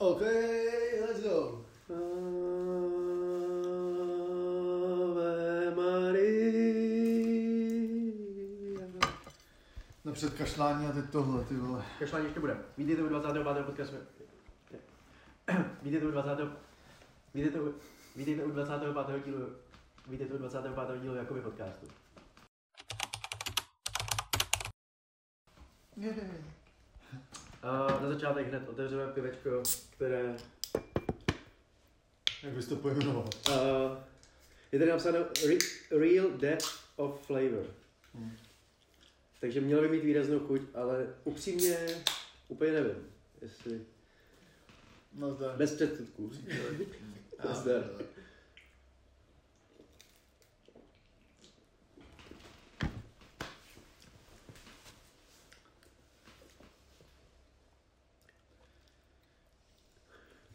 OK, let's go. Ave Maria. Na předkašlání a teď tohle, ty vole. Kašlání ještě bude. Vítejte u 25. podcastu. Vítejte u 20. Vítejte u, vítejte u 25. dílu. Vítejte u 25. dílu Jakoby podcastu. A na začátek hned otevřeme pivečko, které Jak bys to pojmenoval? Uh, je tady napsáno re- Real Depth of Flavor. Hmm. Takže mělo by mít výraznou chuť, ale upřímně úplně nevím, jestli No zdar. bez předsudků. Ah,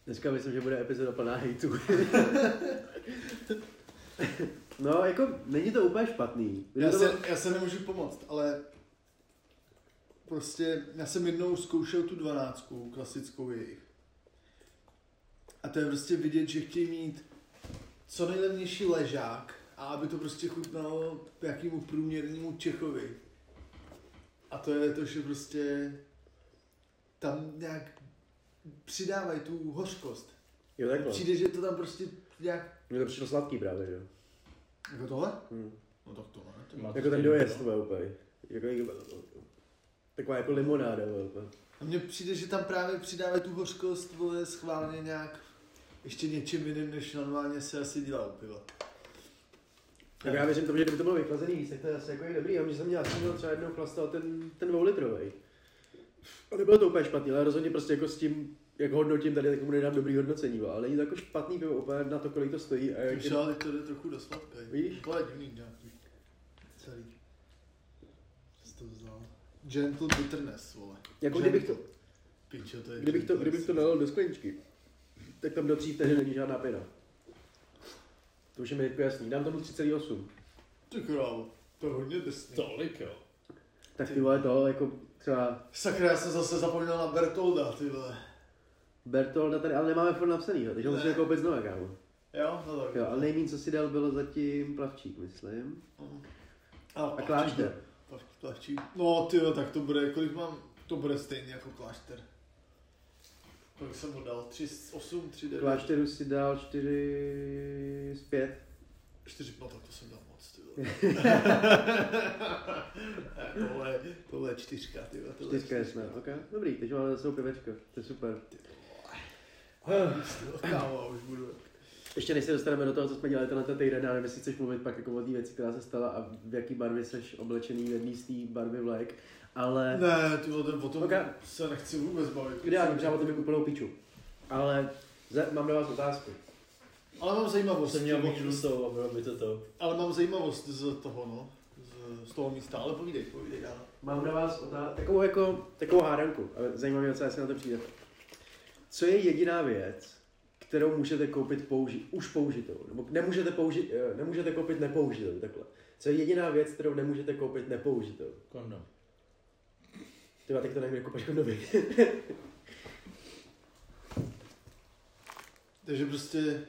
Dneska myslím, že bude epizoda plná hejtu. no, jako není to úplně špatný. Já to se, já se nemůžu pomoct, ale prostě já jsem jednou zkoušel tu dvanáctku, klasickou jejich. A to je prostě vidět, že chtějí mít co nejlevnější ležák a aby to prostě chutnalo nějakému průměrnému Čechovi. A to je to, že prostě tam nějak přidávají tu hořkost. Jo, takhle. Přijde, že to tam prostě nějak... Mně to přišlo sladký právě, že jo. Jako tohle? Hmm. No tak to ne. To Má- Jako ten dojezd to bude úplně. Jako, jako, taková jako limonáda úplně. A mně přijde, že tam právě přidávají tu hořkost, vole, schválně nějak ještě něčím jiným, než normálně se asi dělá u piva. Tak já věřím tomu, že kdyby to bylo vychlazený víc, tak to je asi jako i dobrý. Já že jsem měl, jsem měl třeba jednou chlastal ten, ten dvoulitrový. A nebylo to úplně špatný, ale rozhodně prostě jako s tím, jak hodnotím tady, tak mu nedám dobrý hodnocení, ale není to jako špatný pivo úplně na to, kolik to stojí. A jak Už ale to jde trochu do sladké. Víš? To je divný nějaký. Celý. Co jsi to vzal? Gentle bitterness, vole. jako Gentle. kdybych to, Pičo, to je kdybych to, kdybych to nalil do skleničky, tak tam do tří vteřin není žádná pěna. To už je mi jako jasný. Dám tomu 3,8. Ty krávo, to je hodně drsný. Tolik jo. Tak ty vole to jako třeba Sakra, já jsem zase zapomněl na Bertolda, ty vole. Bertolda tady, ale nemáme furt napsaný, takže ho Ne. musíme koupit znova, kámo. Jo, no tak. Jo, ale nejmín, co si dal, bylo zatím plavčík, myslím. A, A klášter. Plavčí. No ty jo, tak to bude, kolik mám, to bude stejně jako klášter. Kolik jsem mu dal? 3 z 8, 3 9? Klášteru si dal 4 z 5. 4, no tak to jsem dal tohle, tohle je čtyřka, ty tohle Čtyřka je snad, ok. Dobrý, takže máme zase pivečko, to je super. Kámo, už budu. Ještě než se dostaneme do toho, co jsme dělali tenhle ten týden, já nevím, jestli chceš mluvit pak jako o té věci, která se stala a v jaký barvě seš oblečený v jedný z té barvy vlek, ale... Ne, ty o tom Ok. se nechci vůbec bavit. Ideálně, třeba o tom úplnou piču. Ale mám na vás otázku. Ale mám zajímavost. Jsem měl mít to a bylo by to to. Ale mám zajímavost z toho, no. Z, z toho místa, ale povídej, povídej dál. Mám na vás otázku, takovou jako, takovou hádanku, ale zajímavé mě, co jestli na to přijde. Co je jediná věc, kterou můžete koupit použi- už použitou, nebo nemůžete, použi- eh, nemůžete koupit nepoužitou, takhle. Co je jediná věc, kterou nemůžete koupit nepoužitou? Kondom. Ty teď to nevím, jako pačku nový. Takže prostě.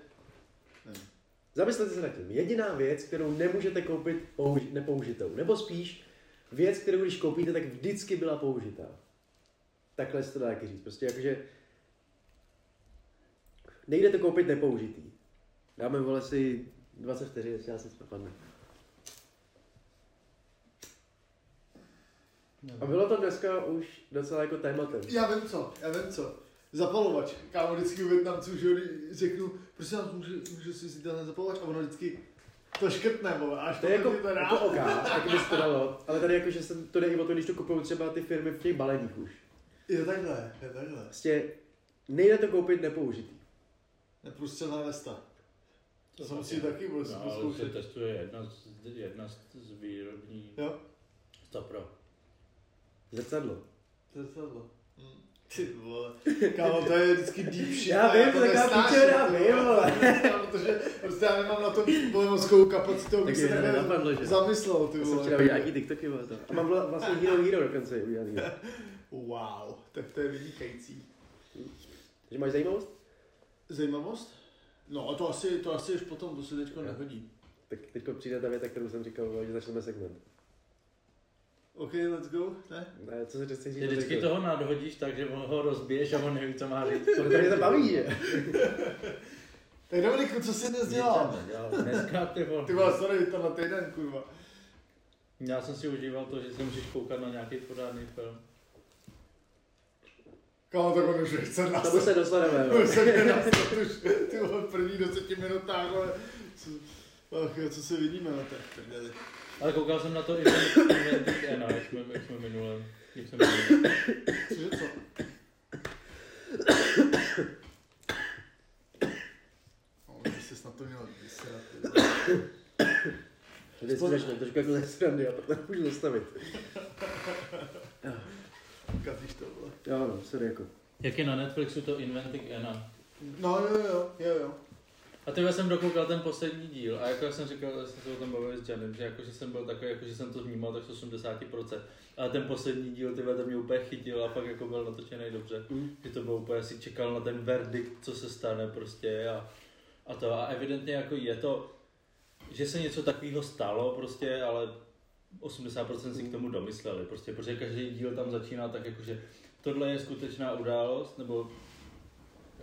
Zamyslete se nad tím. Jediná věc, kterou nemůžete koupit použi- nepoužitou. Nebo spíš věc, kterou když koupíte, tak vždycky byla použitá. Takhle se to dá taky říct. Prostě jakože nejde to koupit nepoužitý. Dáme vole si 20 vteřin, jestli nás nic propadne. A bylo to dneska už docela jako tématem. Já vím co, já vím co. Zapalovač. Kámo, vždycky u Větnamců, že řeknu, prosím vás, můžu, můžu si si dát ten zapalovač a ono vždycky to škrtne, vole, až To je jako, to dá. jako OK, taky by to dalo, ale tady jako, že se to jde i o to, když to kupují třeba ty firmy v těch baleních už. Je takhle, je takhle. Prostě nejde to koupit nepoužitý. Neprůstřelná vesta. To jsem si taky byl no, ale se testuje jedna z, jedna z, z výrobní Jo, Stopro. Zrcadlo. zrcadlo. Ty vole. Kámo, to je vždycky deep shit. Já a vím, to to taková ty vím, vole. Protože prostě já nemám na to vole mozkovou kapacitu, abych se takhle nenapadlo, že? zamyslel, ty Já jsem vole. včera viděl nějaký TikToky, vole, to. A mám vla- vlastně Hero Hero dokonce udělaný. Wow, tak to je vynikající. Takže máš zajímavost? Zajímavost? No a to asi, to asi už potom, to se teďko nehodí. Tak teď přijde ta věta, kterou jsem říkal, že začneme segment. OK, let's go, ne? Ne, co se chceš říct? Ty vždycky toho nadhodíš tak, že ho rozbiješ a on neví, co má říct. To mě to baví, že? Tak Dominiku, co jsi dnes dělal? Dneska ty vole. Ty vás, sorry, tenhle týden, kurva. Já jsem si užíval to, že si můžeš koukat na nějaký pořádný film. Kámo, tak on už chce nás. Tomu se dostaneme. Už jo. se mě nás už, ty vole, první deseti minutách, ale co, ach, co se vidíme na té prdeli. Ale koukal jsem na to i Inventing Anna, jak jsme, jak jsme minule. Jak jsme minule. Cože co? No, ty jsi snad to měl vysrat. Teď si začne trošku jako ze srandy pak to můžu zastavit. Kazíš to, vole. Jo, no, sorry, jako. Jak je na Netflixu to Inventing Anna. No jo, jo, jo, jo. A tyhle jsem dokoukal ten poslední díl a jako jsem říkal, že jsem se o tom bavil s Janem, že, jako, že jsem byl takový, jako, že jsem to vnímal tak z 80%. Ale ten poslední díl, tyhle, to mě úplně chytil a pak jako byl natočený dobře. Mm. Že to bylo úplně, si čekal na ten verdikt, co se stane prostě a, a to. A evidentně jako je to, že se něco takového stalo prostě, ale 80% si k tomu domysleli, prostě, protože každý díl tam začíná tak jako, že tohle je skutečná událost, nebo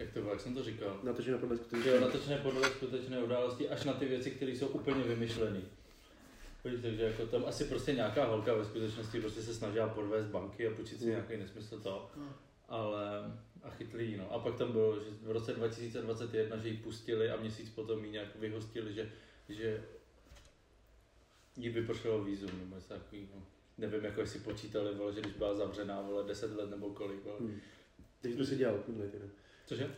jak to bylo, jak jsem to říkal? Natočeno podle skutečnosti. Jo, natočené podle skutečné události až na ty věci, které jsou úplně vymyšlené. Víš, takže jako tam asi prostě nějaká holka ve skutečnosti prostě se snažila podvést banky a počít si Mm. nějaký nesmysl to, No. ale a chytli jí, no. A pak tam bylo, že v roce 2021, že ji pustili a měsíc potom ji nějak vyhostili, že, že jí vypršelo vízum nebo něco takového. Nevím, jako jestli počítali, vole, že když byla zavřená, vole, 10 let nebo kolik, vole. Hmm. Takže to si dělal týden. Cože?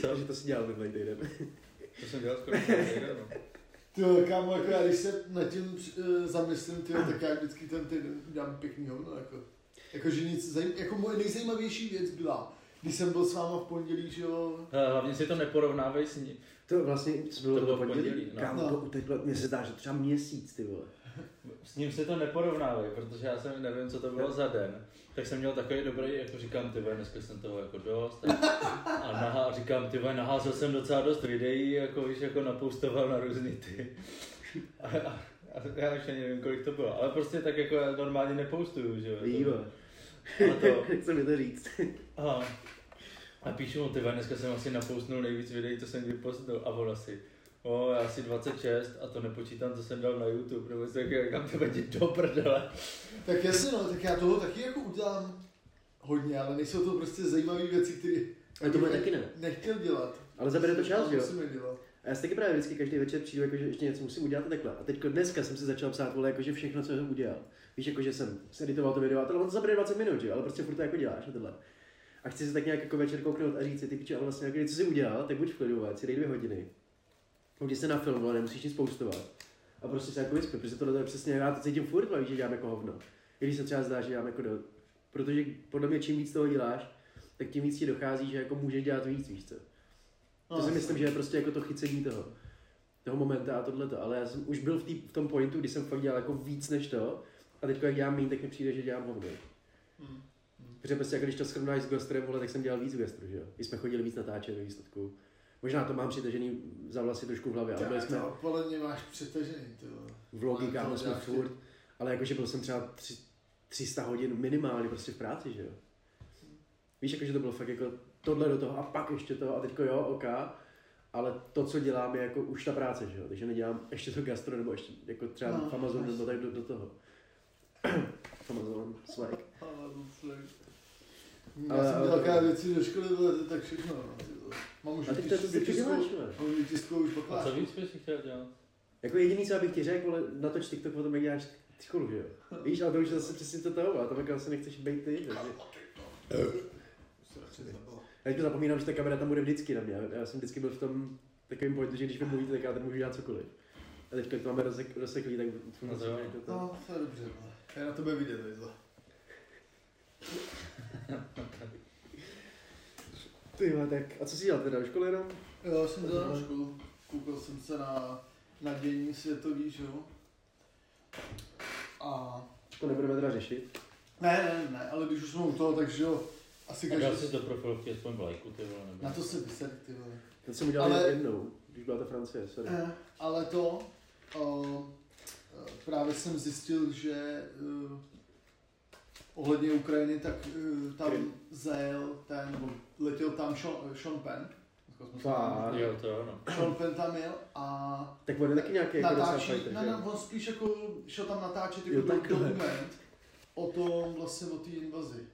Co? Takže to si dělal minulý týden. To jsem dělal skoro týden, no. Ty kámo, jako já když se nad tím uh, zamyslím, ty jo, tak já vždycky ten týden dám pěkný hovno, jako. Jako, že nic, zajím, jako moje nejzajímavější věc byla, když jsem byl s váma v pondělí, že jo, Hlavně si to neporovnávej s ní. To vlastně co bylo To bylo to v pondělí. pondělí, no. Kámo, No. to uteklo, mně se zdá, že třeba měsíc, ty vole. S ním si to neporovnávej, protože já jsem nevím, co to bylo za den. Tak jsem měl takový dobrý, jako říkám, ty vole, dneska jsem toho jako dost. A, a nahá, říkám, ty vole, naházel jsem docela dost videí, jako víš, jako napoustoval na různý ty. A, a, a já už ani nevím, kolik to bylo, ale prostě tak jako já normálně nepoustuju, že jo. Ví, To- vole. A to, Chce mi to říct. a, a píšu mu, ty vole, dneska jsem asi napoustnul nejvíc videí, co jsem kdy postil. A on asi, o, já asi 26 a to nepočítám, co jsem dal na YouTube, nebo se taky říkám, ty jdi do prdele. tak jasně no, tak já toho taky jako udělám hodně, ale nejsou to prostě zajímavé věci, které Ale to bude taky ne. nechtěl dělat. Ale zabere to čas, Ale jo? Musíme dělat. A já si taky právě vždycky každý večer přijdu, jako, že ještě něco musím udělat a takhle. A teď dneska jsem si začal psát, vole, jako, že všechno, co jsem udělal. Víš, jako, že jsem editoval to video, a tohle on to zabere 20 minut, jo? ale prostě furt to jako děláš a tohle. A chci si tak nějak jako večer kouknout a říct si, ty piče, ale vlastně, jako, co jsi udělal, tak buď v klidu, ať si dej dvě hodiny. Když se nafilmoval, nemusíš nic postovat. A prostě se jako vyspět, protože tohle je přesně, já to cítím furt, ale víš, že dělám jako hovno. I když se třeba zdá, že dělám jako do... Protože podle mě čím víc toho děláš, tak tím víc ti dochází, že jako můžeš dělat víc, víš co. To No, si myslím, že je prostě jako to chycení toho, toho momenta a tohleto. Ale já jsem už byl v, tý, v tom pointu, kdy jsem fakt dělal jako víc než to. A teď, jak dělám méně, tak mi přijde, že dělám hovno. Hmm. Protože prostě jako když to srovnáš s Gostrem, vole, tak jsem dělal víc Gostru, že jo. My jsme chodili víc natáčet ve výsledku. Možná to mám přitažený za vlasy trošku v hlavě, ale byli Tak jsme to odpoledne máš přetažený, ty vole. vlogy, Ale kámo, to jsme furt. Ale jakože byl jsem třeba tři, 300 hodin minimálně prostě v práci, že jo. Víš, jakože to bylo fakt jako tohle do toho a pak ještě to a teďko jo, ok. Ale to, co dělám, je jako už ta práce, že jo. Takže nedělám ještě to gastro nebo ještě jako třeba No, v Amazonu nebo tak do, do toho. Amazon, swag. Ale to je- Ale- Já jsem ale- dělal věci do školy, to tak všechno. No. Mám už A teď to, to, to, to děláš, vole. Mám vytiskovou už A co víc bys chtěl dělat? Jako jediný, co já bych ti řekl, vole, natoč TikTok o tom, jak děláš školu, že jo. Víš, ale to už je zase přesně to toho, a tam jako asi nechceš být ty, takže... Já teď zapomínám, že ta kamera tam bude vždycky na mě. Já jsem vždycky byl v tom takovém pointu, že když vy mluvíte, tak já tady můžu dělat cokoliv. A teď, jak to máme rozsek, rozseklý, tak No to jo. do toho. No, to je dobře. Je na tebe vidět, Vejzla. Ty tak a co jsi dělal teda do školy jenom? Jo, jsem dělal na školu. Koukal jsem se na, na dění světový, že jo. A To nebudeme teda řešit. Ne, ne, ne, ale když už jsme u toho, takže jo, Asi dal každý... jsi do profilovky aspoň vlajku, ty vole, nebo... Na to se vysadí, ty vole. Ten jsem udělal Ale- jednou, když byla ta Francie, sorry. Eh, ale to, uh, právě jsem zjistil, že uh, ohledně Ukrajiny, tak uh, tam Krym. zajel ten, nebo letěl tam Sean, Sean Penn. Fakt? Jo, to jo, no. Sean Penn tam jel a Tak on je taky nějaký jako natáčí, že ne, jo? on spíš jako šel tam natáčet Jo, jako takhle. dokument o tom vlastně o té invazi.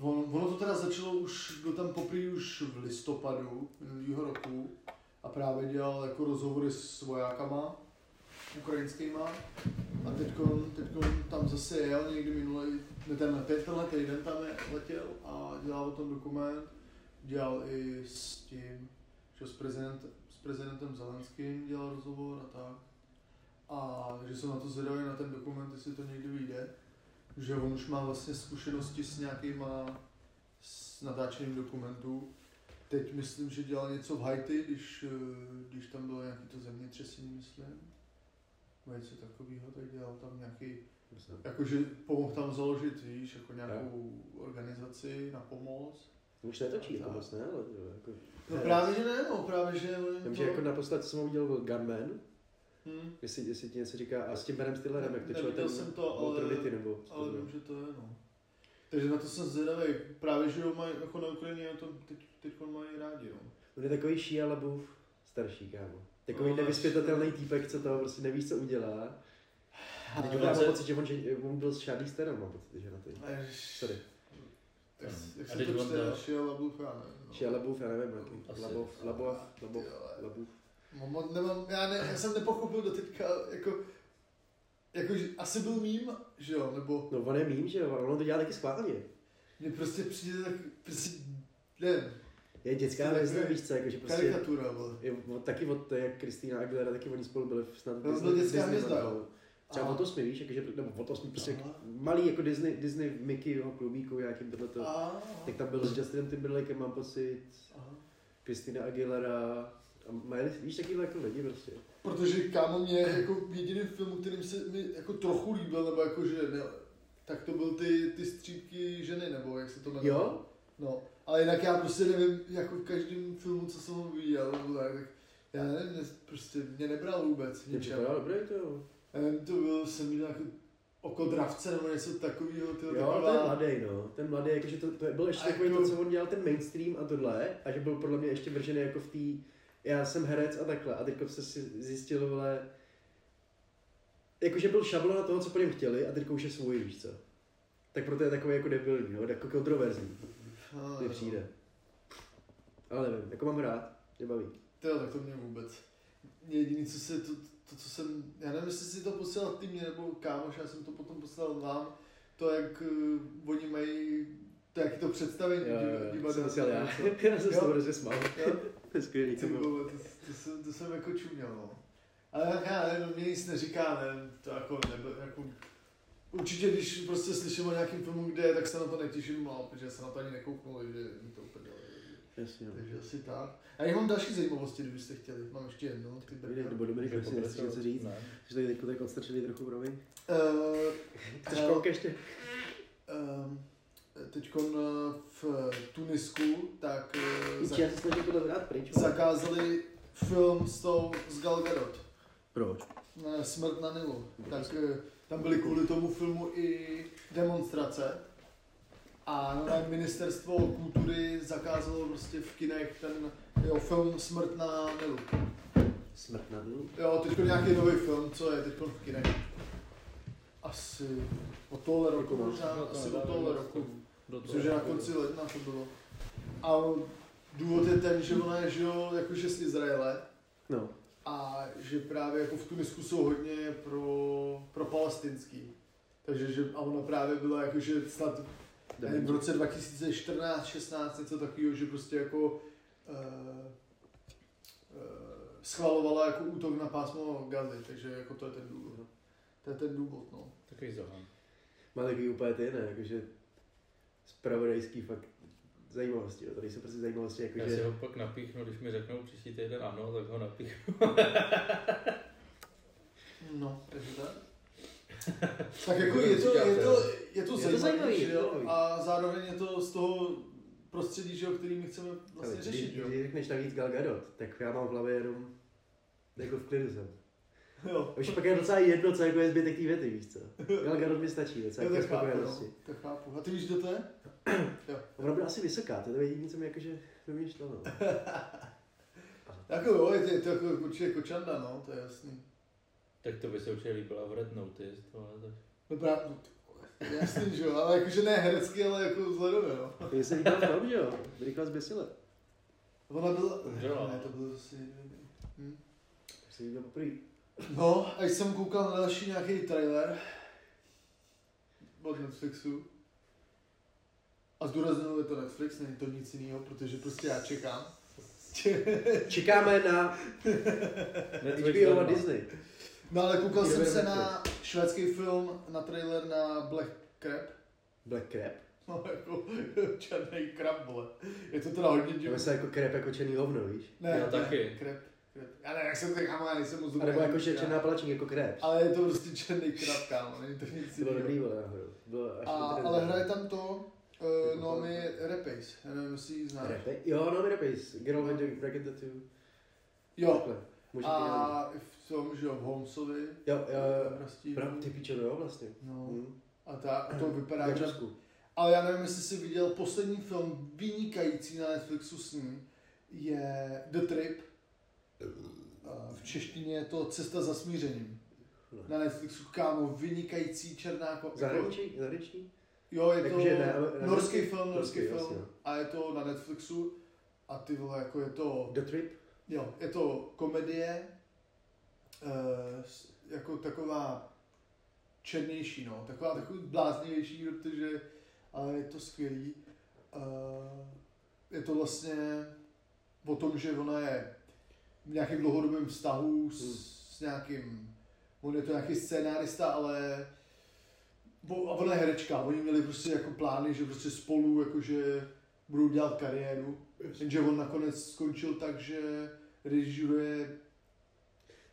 On, ono to teda začalo už, byl tam poprvé už v listopadu minulého roku a právě dělal jako rozhovory s vojákama ukrajinskýma a teďkon, teďkon tam zase jel někdy minulý, ne tenhle, tenhle týden tam je, letěl a dělal o tom dokument, dělal i s tím, že s prezidentem, s prezidentem Zelenským dělal rozhovor a tak. A že jsem na to zvědavý na ten dokument, jestli to někdy vyjde. Že on už má vlastně zkušenosti s nějakýma s natáčením dokumentů. Teď myslím, že dělal něco v Haiti, když, když tam bylo nějaký to zemětřesení, myslím. Nebo něco takového, tak dělal tam nějaký, jakože pomohl tam založit, víš, jako nějakou organizaci na pomoc. Už netočí jako moc, ne? Ale, jo, jako, No právě, že ne, no, právě, že Vím, že jako naposled, jsem udělal, byl Gunman, hm. jestli, jestli ti něco říká, a s tím Benem Stillerem, Ne- jak točil ten jsem to, ale- Ultravity, nebo to Ale vím, že to je, no. Takže na to jsem zvědavý. Právě, že ho mají, jako na Ukrajině to teď, teď mají rádi, no. On je takový Shia starší, kámo. Takový No, nevyspětatelný týpek, co to prostě nevíš, co udělá. A teď Ale- mám pocit, že on, že on byl s Charlie Theron, mám pocit, že na ty. Sorry. Jak, Hmm. jak A se teď to čte? Shia LaBeouf, já nevím. no. Shia LaBeouf, já nevím, vole. LaBeouf. Mám- mám- nemám, já, ne, já jsem nepochopil do teďka, jako, jako, že asi byl mím, že jo, nebo No on je mím, že jo, on to dělá taky schválně. mně prostě přijde tak, prostě, nevím, Je dětská hvězda, víš co, jako, že prostě... karikatura, vole. Je, od- taky od to, jak Kristýna Aguilera, taky oni spolu byli v snad No, byl dětská hvězda, jo. Třeba od osmi, víš, jakože, nebo od osmi, prostě Aha. malý jako Disney, Disney v Mickeyho klubíku, nějakým tohleto. A, Tak tam byl s Justinem Timberlakem, mám pocit. Kristýna Aguilera, a Miley, víš, takovýhle jako lidi prostě. Protože kámo mě jako jediný film, kterým se mi jako trochu líbil, nebo jako že ne, tak to byl ty, ty střípky ženy, nebo jak se to jmenuje. Jo? No, ale jinak já prostě nevím, jako v každém filmu, co jsem ho viděl, tak, já nevím, mě, prostě mě nebral vůbec Mě ničem. připadalo dobré to. jo. Já nevím, to byl, jsem viděl jako oko dravce nebo něco takového, ty Jo, ten mladý, no. Ten mladý, jakože to, to byl ještě takový jako- to, co on dělal, ten mainstream a tohle, a že byl podle mě ještě vržený jako v té, já jsem herec a takhle, a teďko se si zjistil, vole, jakože byl šablona toho, co po něm chtěli, a teďko už je svůj, víš co. Tak proto je takový jako debilní, no, jako kontroverzní, mi přijde. Ale nevím, jako mám rád, mě baví. Jo, tak to mě vůbec. Mě jediný, co se, to, to, co jsem, já nevím, jestli si to poslal ty mě nebo kámoš, já jsem to potom poslal vám, to, jak uh, oni mají, to, jak je to představení Jo, jo, jsem já, já jsem se to hrozně smál. To je skvělý, Ty to vole, to, to, jsem, to jsem jako čuměl, no. Ale jak já nevím, mě nic neříká, ne, to jako nebyl, jako, určitě když prostě slyším o nějakém filmu, kde je, tak se na to netěším, no, protože se na to ani nekouknul, že mi to úplně Jasně, no. Takže asi tak. A já mám další zajímavosti, kdybyste chtěli. Mám ještě jednu. Ty Povídej, nebo Dominik, jestli nechceš něco říct, Ne. že tady teďko tak odstrčili trochu promiň. Uh, Chceš kouk ještě? Teď v Tunisku tak eh, pryč. zakázali film s tou z Gal Gadot. Proč? eh, Smrt na Nilu. Tak eh, tam byly kvůli tomu filmu i demonstrace. A no, ministerstvo kultury zakázalo prostě v kinech ten jo, film Smrt na Nilu. Smrt na Nilu? Jo, teď nějaký nový film, co je teď v kinech. Asi od tohle roku možná, No to asi od nedávno tohle moc roku. Což je na konci ledna to bylo. A důvod je ten, že ona je, že jo, jakože z Izraele No. A že právě jako v Tunisku jsou hodně pro, pro palestinský. Takže že, a ona právě byla jakože snad nevím, v roce 2014, 16 něco takového, že prostě jako uh, uh, schvalovala jako útok na pásmo Gazy, takže jako to je ten důvod. To je ten důvod, no. Takový zohan. Má takový úplně ty, ne, jakože spravodajský fakt zajímavosti, jo. tady jsou prostě zajímavosti, Já si jakože... ho pak napíchnu, když mi řeknou příští týden ano, tak ho napíchnu. No, takže tak. Tak jako je to, je to, je to to zajímavé, zajímavý, že je jo? A zároveň je to z toho prostředí, že jo, který my chceme vlastně Ale řešit, když, jo? když řekneš navíc Gal Gadot, tak já mám v hlavě jenom jako v klidu jsem. Jo, Už pak je docela jedno, co jako je zbytek té věty, víš co. Gal Gadot mi stačí, docela jo ke tak chápu, spokojenosti. no, tak chápu. A ty víš, kdo to je? Ona byla asi vysoká, to je jediné, co mi jakože vymýšlel. No. Jako jo, je to, je to jako určitě kočanda, no, to je jasný. Tak to by se určitě líbila v Red Notice, tohle tak. No právě, no, ty jasný, že jo, ale jakože ne herecky, ale jako vzhledově, no. Mně se líbil film, že jo, rychle zběsile. Ona byla, ne, to bylo zase hm. To se líbil poprvé. No, a jsem koukal na další nějaký trailer od Netflixu. A zdůraznuju, je to Netflix, není to nic jiného, protože prostě já čekám. Čekáme na Netflix HBO a. Disney. No ale koukal jsem se na švédský film, na trailer na Black Crab. Black Crab. No jako černý krab, vole. Je to teda hodně To divný. se jako crab jako černý hovno, víš? Ne, Já ne, taky. Krab, nevím, jak se to říká, já nejsem moc dobrý. nebo jako že černá palačinka jako crab. Ale je to prostě černý krab, kámo, není to nic bylo dobrý, náhodou. Bylo až A, ale hraje tam to, uh, Naomi Rapace, já nevím, jestli ji znáš. Rape? Jo, no mi Rapace. Girl with the Bracket Tattoo. Jo, Takhle. Může a... v tom, že jo, v Holmesovi, Jo, jo, Prav, ty pičo, no jo, vlastně. no, Hm. a, ta, to vypadá, že... Ale já nevím, jestli jsi viděl poslední film vynikající na Netflixu s ním, je The Trip. V češtině je to Cesta za smířením. Na Netflixu, kámo, vynikající černá ko- Zahraničí? Zahraničí? Jo, je to Jakože ne, ne, norský norský- film, norský norský, film. jasně. A je to na Netflixu. A ty vole, jako je to, The Trip? jo, je to komedie, s- jako taková černější, no, taková takový bláznivější, protože, ale je to skvělý. Eh, je to vlastně o tom, že ona je v nějakém dlouhodobém vztahu s, Hmm. s nějakým, on je to nějaký scénárista, ale bo- a ona je herečka, oni měli prostě jako plány, že prostě spolu jakože budou dělat kariéru, jenže on nakonec skončil tak, že režiruje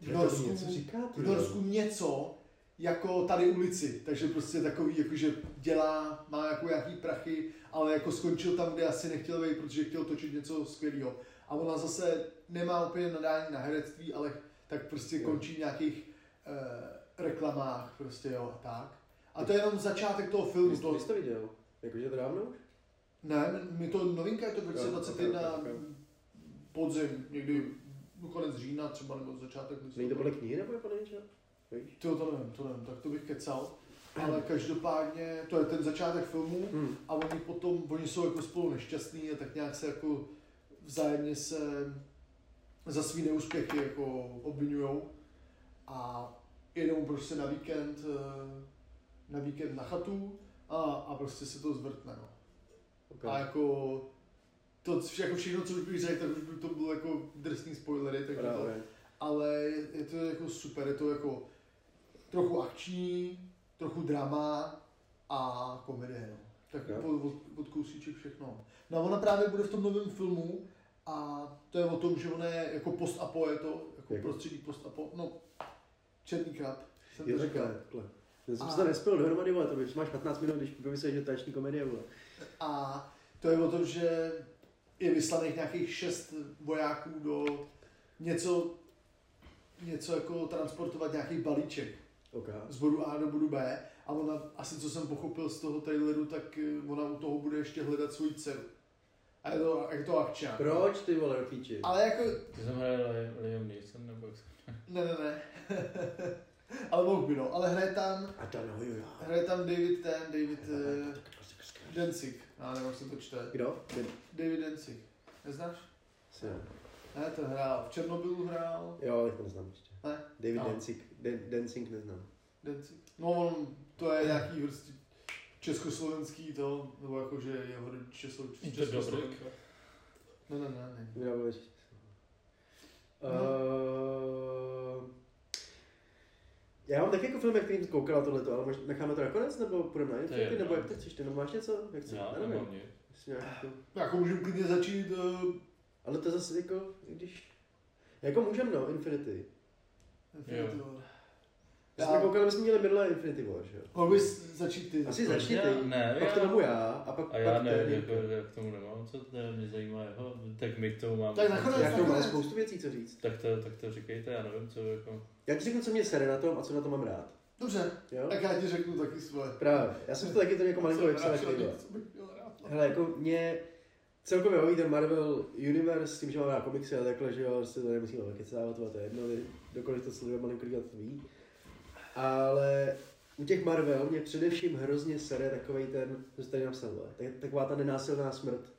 v Norsku, něco říká, ty v. Norsku něco jako tady ulici, takže prostě takový, jakože dělá, má jako nějaký prachy, ale jako skončil tam, kde asi nechtěl být, protože chtěl točit něco skvělého. A ona zase nemá úplně nadání na herectví, ale tak prostě Jo. končí v nějakých uh, reklamách prostě jo a tak. A to je jenom začátek toho filmu. Ty To, jsi to viděl? Jakože to dávno už? ne, mi to novinka je to 2021 Jo, ok, ok, ok. podzim, někdy no, konec října třeba nebo začátek listopadu. podle knihy nebo je podle něčeho? To, to nevím, to nevím, tak to bych kecal. Ale každopádně, to je ten začátek filmu Hm. a oni potom, oni jsou jako spolu nešťastní a tak nějak se jako vzájemně se za svý neúspěchy jako obvinujou a jedou prostě na víkend, eh, na víkend na chatu a, a prostě se to zvrtne, no. Okay. A jako to jako všechno, co bych řekl, tak už by to bylo jako drsný spoilery, takže to, ale je, to jako super, je to jako trochu akční, trochu drama a komedie, no. Tak Jo. od, od, od kousíček všechno. No a ona právě bude v tom novém filmu a to je o tom, že ona je jako post-apo, je to jako Jako? prostředí post-apo, no černý krab, jsem Jo, to říkal. takhle. Já jsem A- se to nespěl dohromady, vole, to už máš 15 minut, když vymyslíš, že to je komedie, vole. A to je o tom, že je vyslaných nějakých šest vojáků do něco, něco jako transportovat nějaký balíček OK. z bodu A do bodu B a ona, asi co jsem pochopil z toho traileru, tak eh, ona u toho bude ještě hledat svůj dceru. A je to, je to akčák. Proč ty vole, píči? Ale jako, Ty jsem hrál Liam Neeson nebo jak ne, ne, ne. ale mohl by no, ale hraje tam, A ta no, jo, jo. hraje tam David ten, David uh, Densik. Já nevím, jak se to čte. Kdo? Ten. David Densik. Neznáš? Asi ne. Ne, ten hrál, v Černobylu hrál. Jo, to neznám ještě. Ne? David No. Dancing. Dan- Dancing neznám. Densik. No, on, to je nějaký prostě československý to, nebo jako, že jeho rodiče jsou to. Českoslovenka. Ne, ne, ne, ne. Já vůbec. No. Uh, já mám taky jako film, jak který jsem koukal na tohleto, ale možná necháme to nakonec, nebo půjdeme na To je Infinity, nebo jak to chceš, ty, nebo máš něco? Jak chceš? Já nevím. nemám nějak jako... Jako můžeme klidně začít, uh, Ale to zase jako, i když... Jako můžeme, no, Infinity. Infinity War. Já jsme koukali, my jsme měli minulé Infinity War, že jo? Mohl bys začít ty. Asi začni Já- ty, ne, pak to já- vemu já, a pak, A já pak nevím, jako, jak k tomu nemám, co to mě zajímá jeho, tak my k tomu máme. Tak nakonec- Já k tomu mám spoustu věcí, co říct. Tak to, tak to říkejte, já nevím, co jako... Já ti řeknu, co mě sere na tom a co na tom mám rád. Dobře, Jo? tak já ti řeknu taky svoje. Právě. Já jsem to taky to jako malinko vypsal, jak to bylo. bych měl rád. Hele, jako mě celkově baví ten Marvel Universe s tím, že mám rád komiksy a takhle, že jo, prostě to nemusíme vykecávat, to je jedno, kdokoliv to sleduje malinko to ví. Ale u těch Marvel mě především hrozně sere takovej ten, co jsi tady napsal, vole, tak, taková ta nenásilná smrt.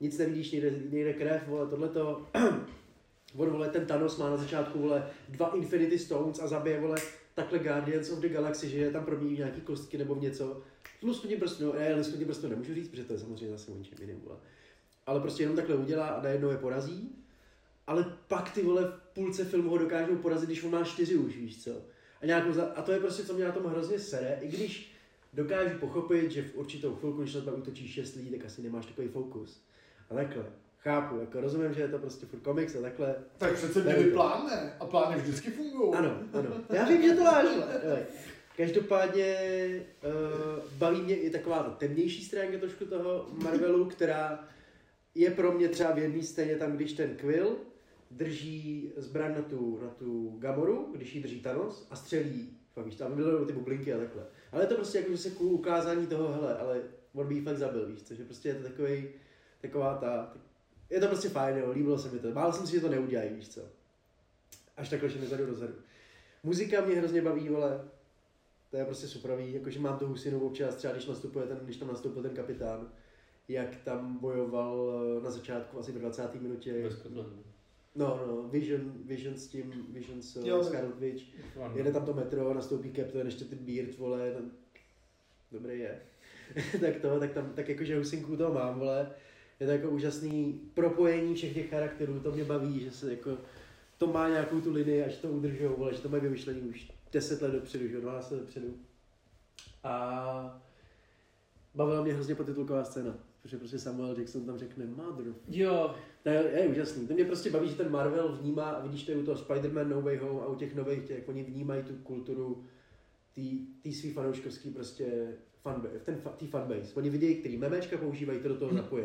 Nic nevidíš, někde, někde krev, vole, tohleto. On, vole, ten Thanos má na začátku, vole, dva Infinity Stones a zabije, vole, takhle Guardians of the Galaxy, že je tam probíjí nějaký kostky nebo něco. Lusknutí prstu, no, ne, lusknutí prstu nemůžu říct, protože to je samozřejmě zase o ničem jiném, vole. Ale prostě jenom takhle udělá a najednou je porazí. Ale pak ty vole v půlce filmu ho dokážou porazit, když on má čtyři už, víš co. A, nějakou za... a to je prostě, co mě na tom hrozně sere, i když dokážu pochopit, že v určitou chvilku, když na tebe útočí šest lidí, tak asi nemáš takový fokus. A takhle. Chápu, jako rozumím, že je to prostě furt komiks a takhle. Tak přece měli plán, ne? A plány vždycky fungují. Ano, ano. Já vím, že to ale Každopádně uh, baví mě i taková ta temnější stránka trošku toho Marvelu, která je pro mě třeba v jedné scéně tam, když ten Quill drží zbraň na tu, na tu Gamoru, když ji drží Thanos a střelí, fakt víš, tam milují ty bublinky a takhle. Ale je to prostě jako, že se kvůli ukázání toho, hele, ale on by fakt zabil, víš co, že prostě je to takový, taková ta, je to prostě fajn, jo, líbilo se mi to, bál jsem si, že to neudělají, víš co. Až takhle, že mi zadu dozadu. Muzika mě hrozně baví, vole, to je prostě superový, jakože mám tu husinu občas, třeba když nastupuje ten, když tam nastoupil ten kapitán, jak tam bojoval eh, na začátku, asi ve 20. minutě. Bez kotle. No, no, Vision, Vision s tím, Vision s Jo. Scarlet Witch. Jede tam to metro, nastoupí Captain, ještě ty Beard, vole, ten... dobrý je. tak to, tak tam, tak jakože husinku toho mám, vole. Je to jako úžasný propojení všech těch charakterů, to mě baví, že se jako, to má nějakou tu linii, až to udržou, vole, že to mají vymyšlený už 10 let dopředu, že jo, 12 let dopředu. A bavila mě hrozně potitulková scéna, protože prostě Samuel Jackson tam řekne Mother Jo, to je, je úžasný. To mě prostě baví, že ten Marvel vnímá, a vidíš to i u toho Spider-Man No Way Home a u těch nových těch, oni vnímají tu kulturu té svý fanouškovský prostě fanbase, ten tý fanbase. Oni vidějí, který memečka používají, to do toho zapojí.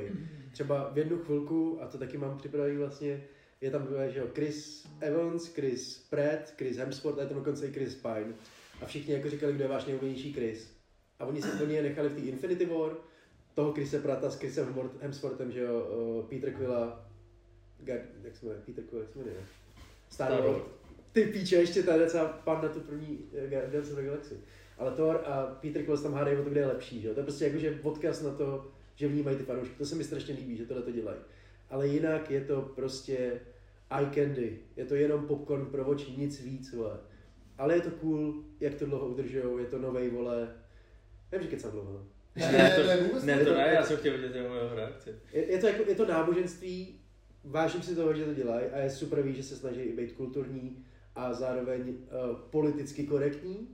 Třeba v jednu chvilku, a to taky mám připravený vlastně, je tam že jo, Chris Evans, Chris Pratt, Chris Hemsworth a je tam dokonce i Chris Pine. A všichni jako říkali, kdo je váš nejoblíbenější Chris. A oni oni je nechali v té Infinity War, toho Chrise Prata s Chrisem Hemsworth- Hemsworthem, že jo, uh, Peter Quilla, Gard, jak se jmenuje, Peter Quill, jak se jmenuje? Star Star Lord. Ty píče, ještě tady docela pan na tu první eh, Guardians of the Galaxy. Ale Thor a Peter Quill se tam hádají o to, kde je lepší, že jo? To je prostě jakože odkaz na to, že vnímají ty fanoušky. To se mi strašně líbí, že tohle to dělají. Ale jinak je to prostě eye candy. Je to jenom popcorn pro oči, nic víc, vole. Ale je to cool, jak to dlouho udržujou, je to novej, vole. Nevím, že kecám dlouho. no. Ne, Ne, to- ne, vůbec ne, ne. to ne, já jsem chtěl vidět jeho reakci. Je, je, to jako, je to náboženství, vážím si toho, že to dělají a je super, ví, že se snaží i být kulturní a zároveň uh, politicky korektní.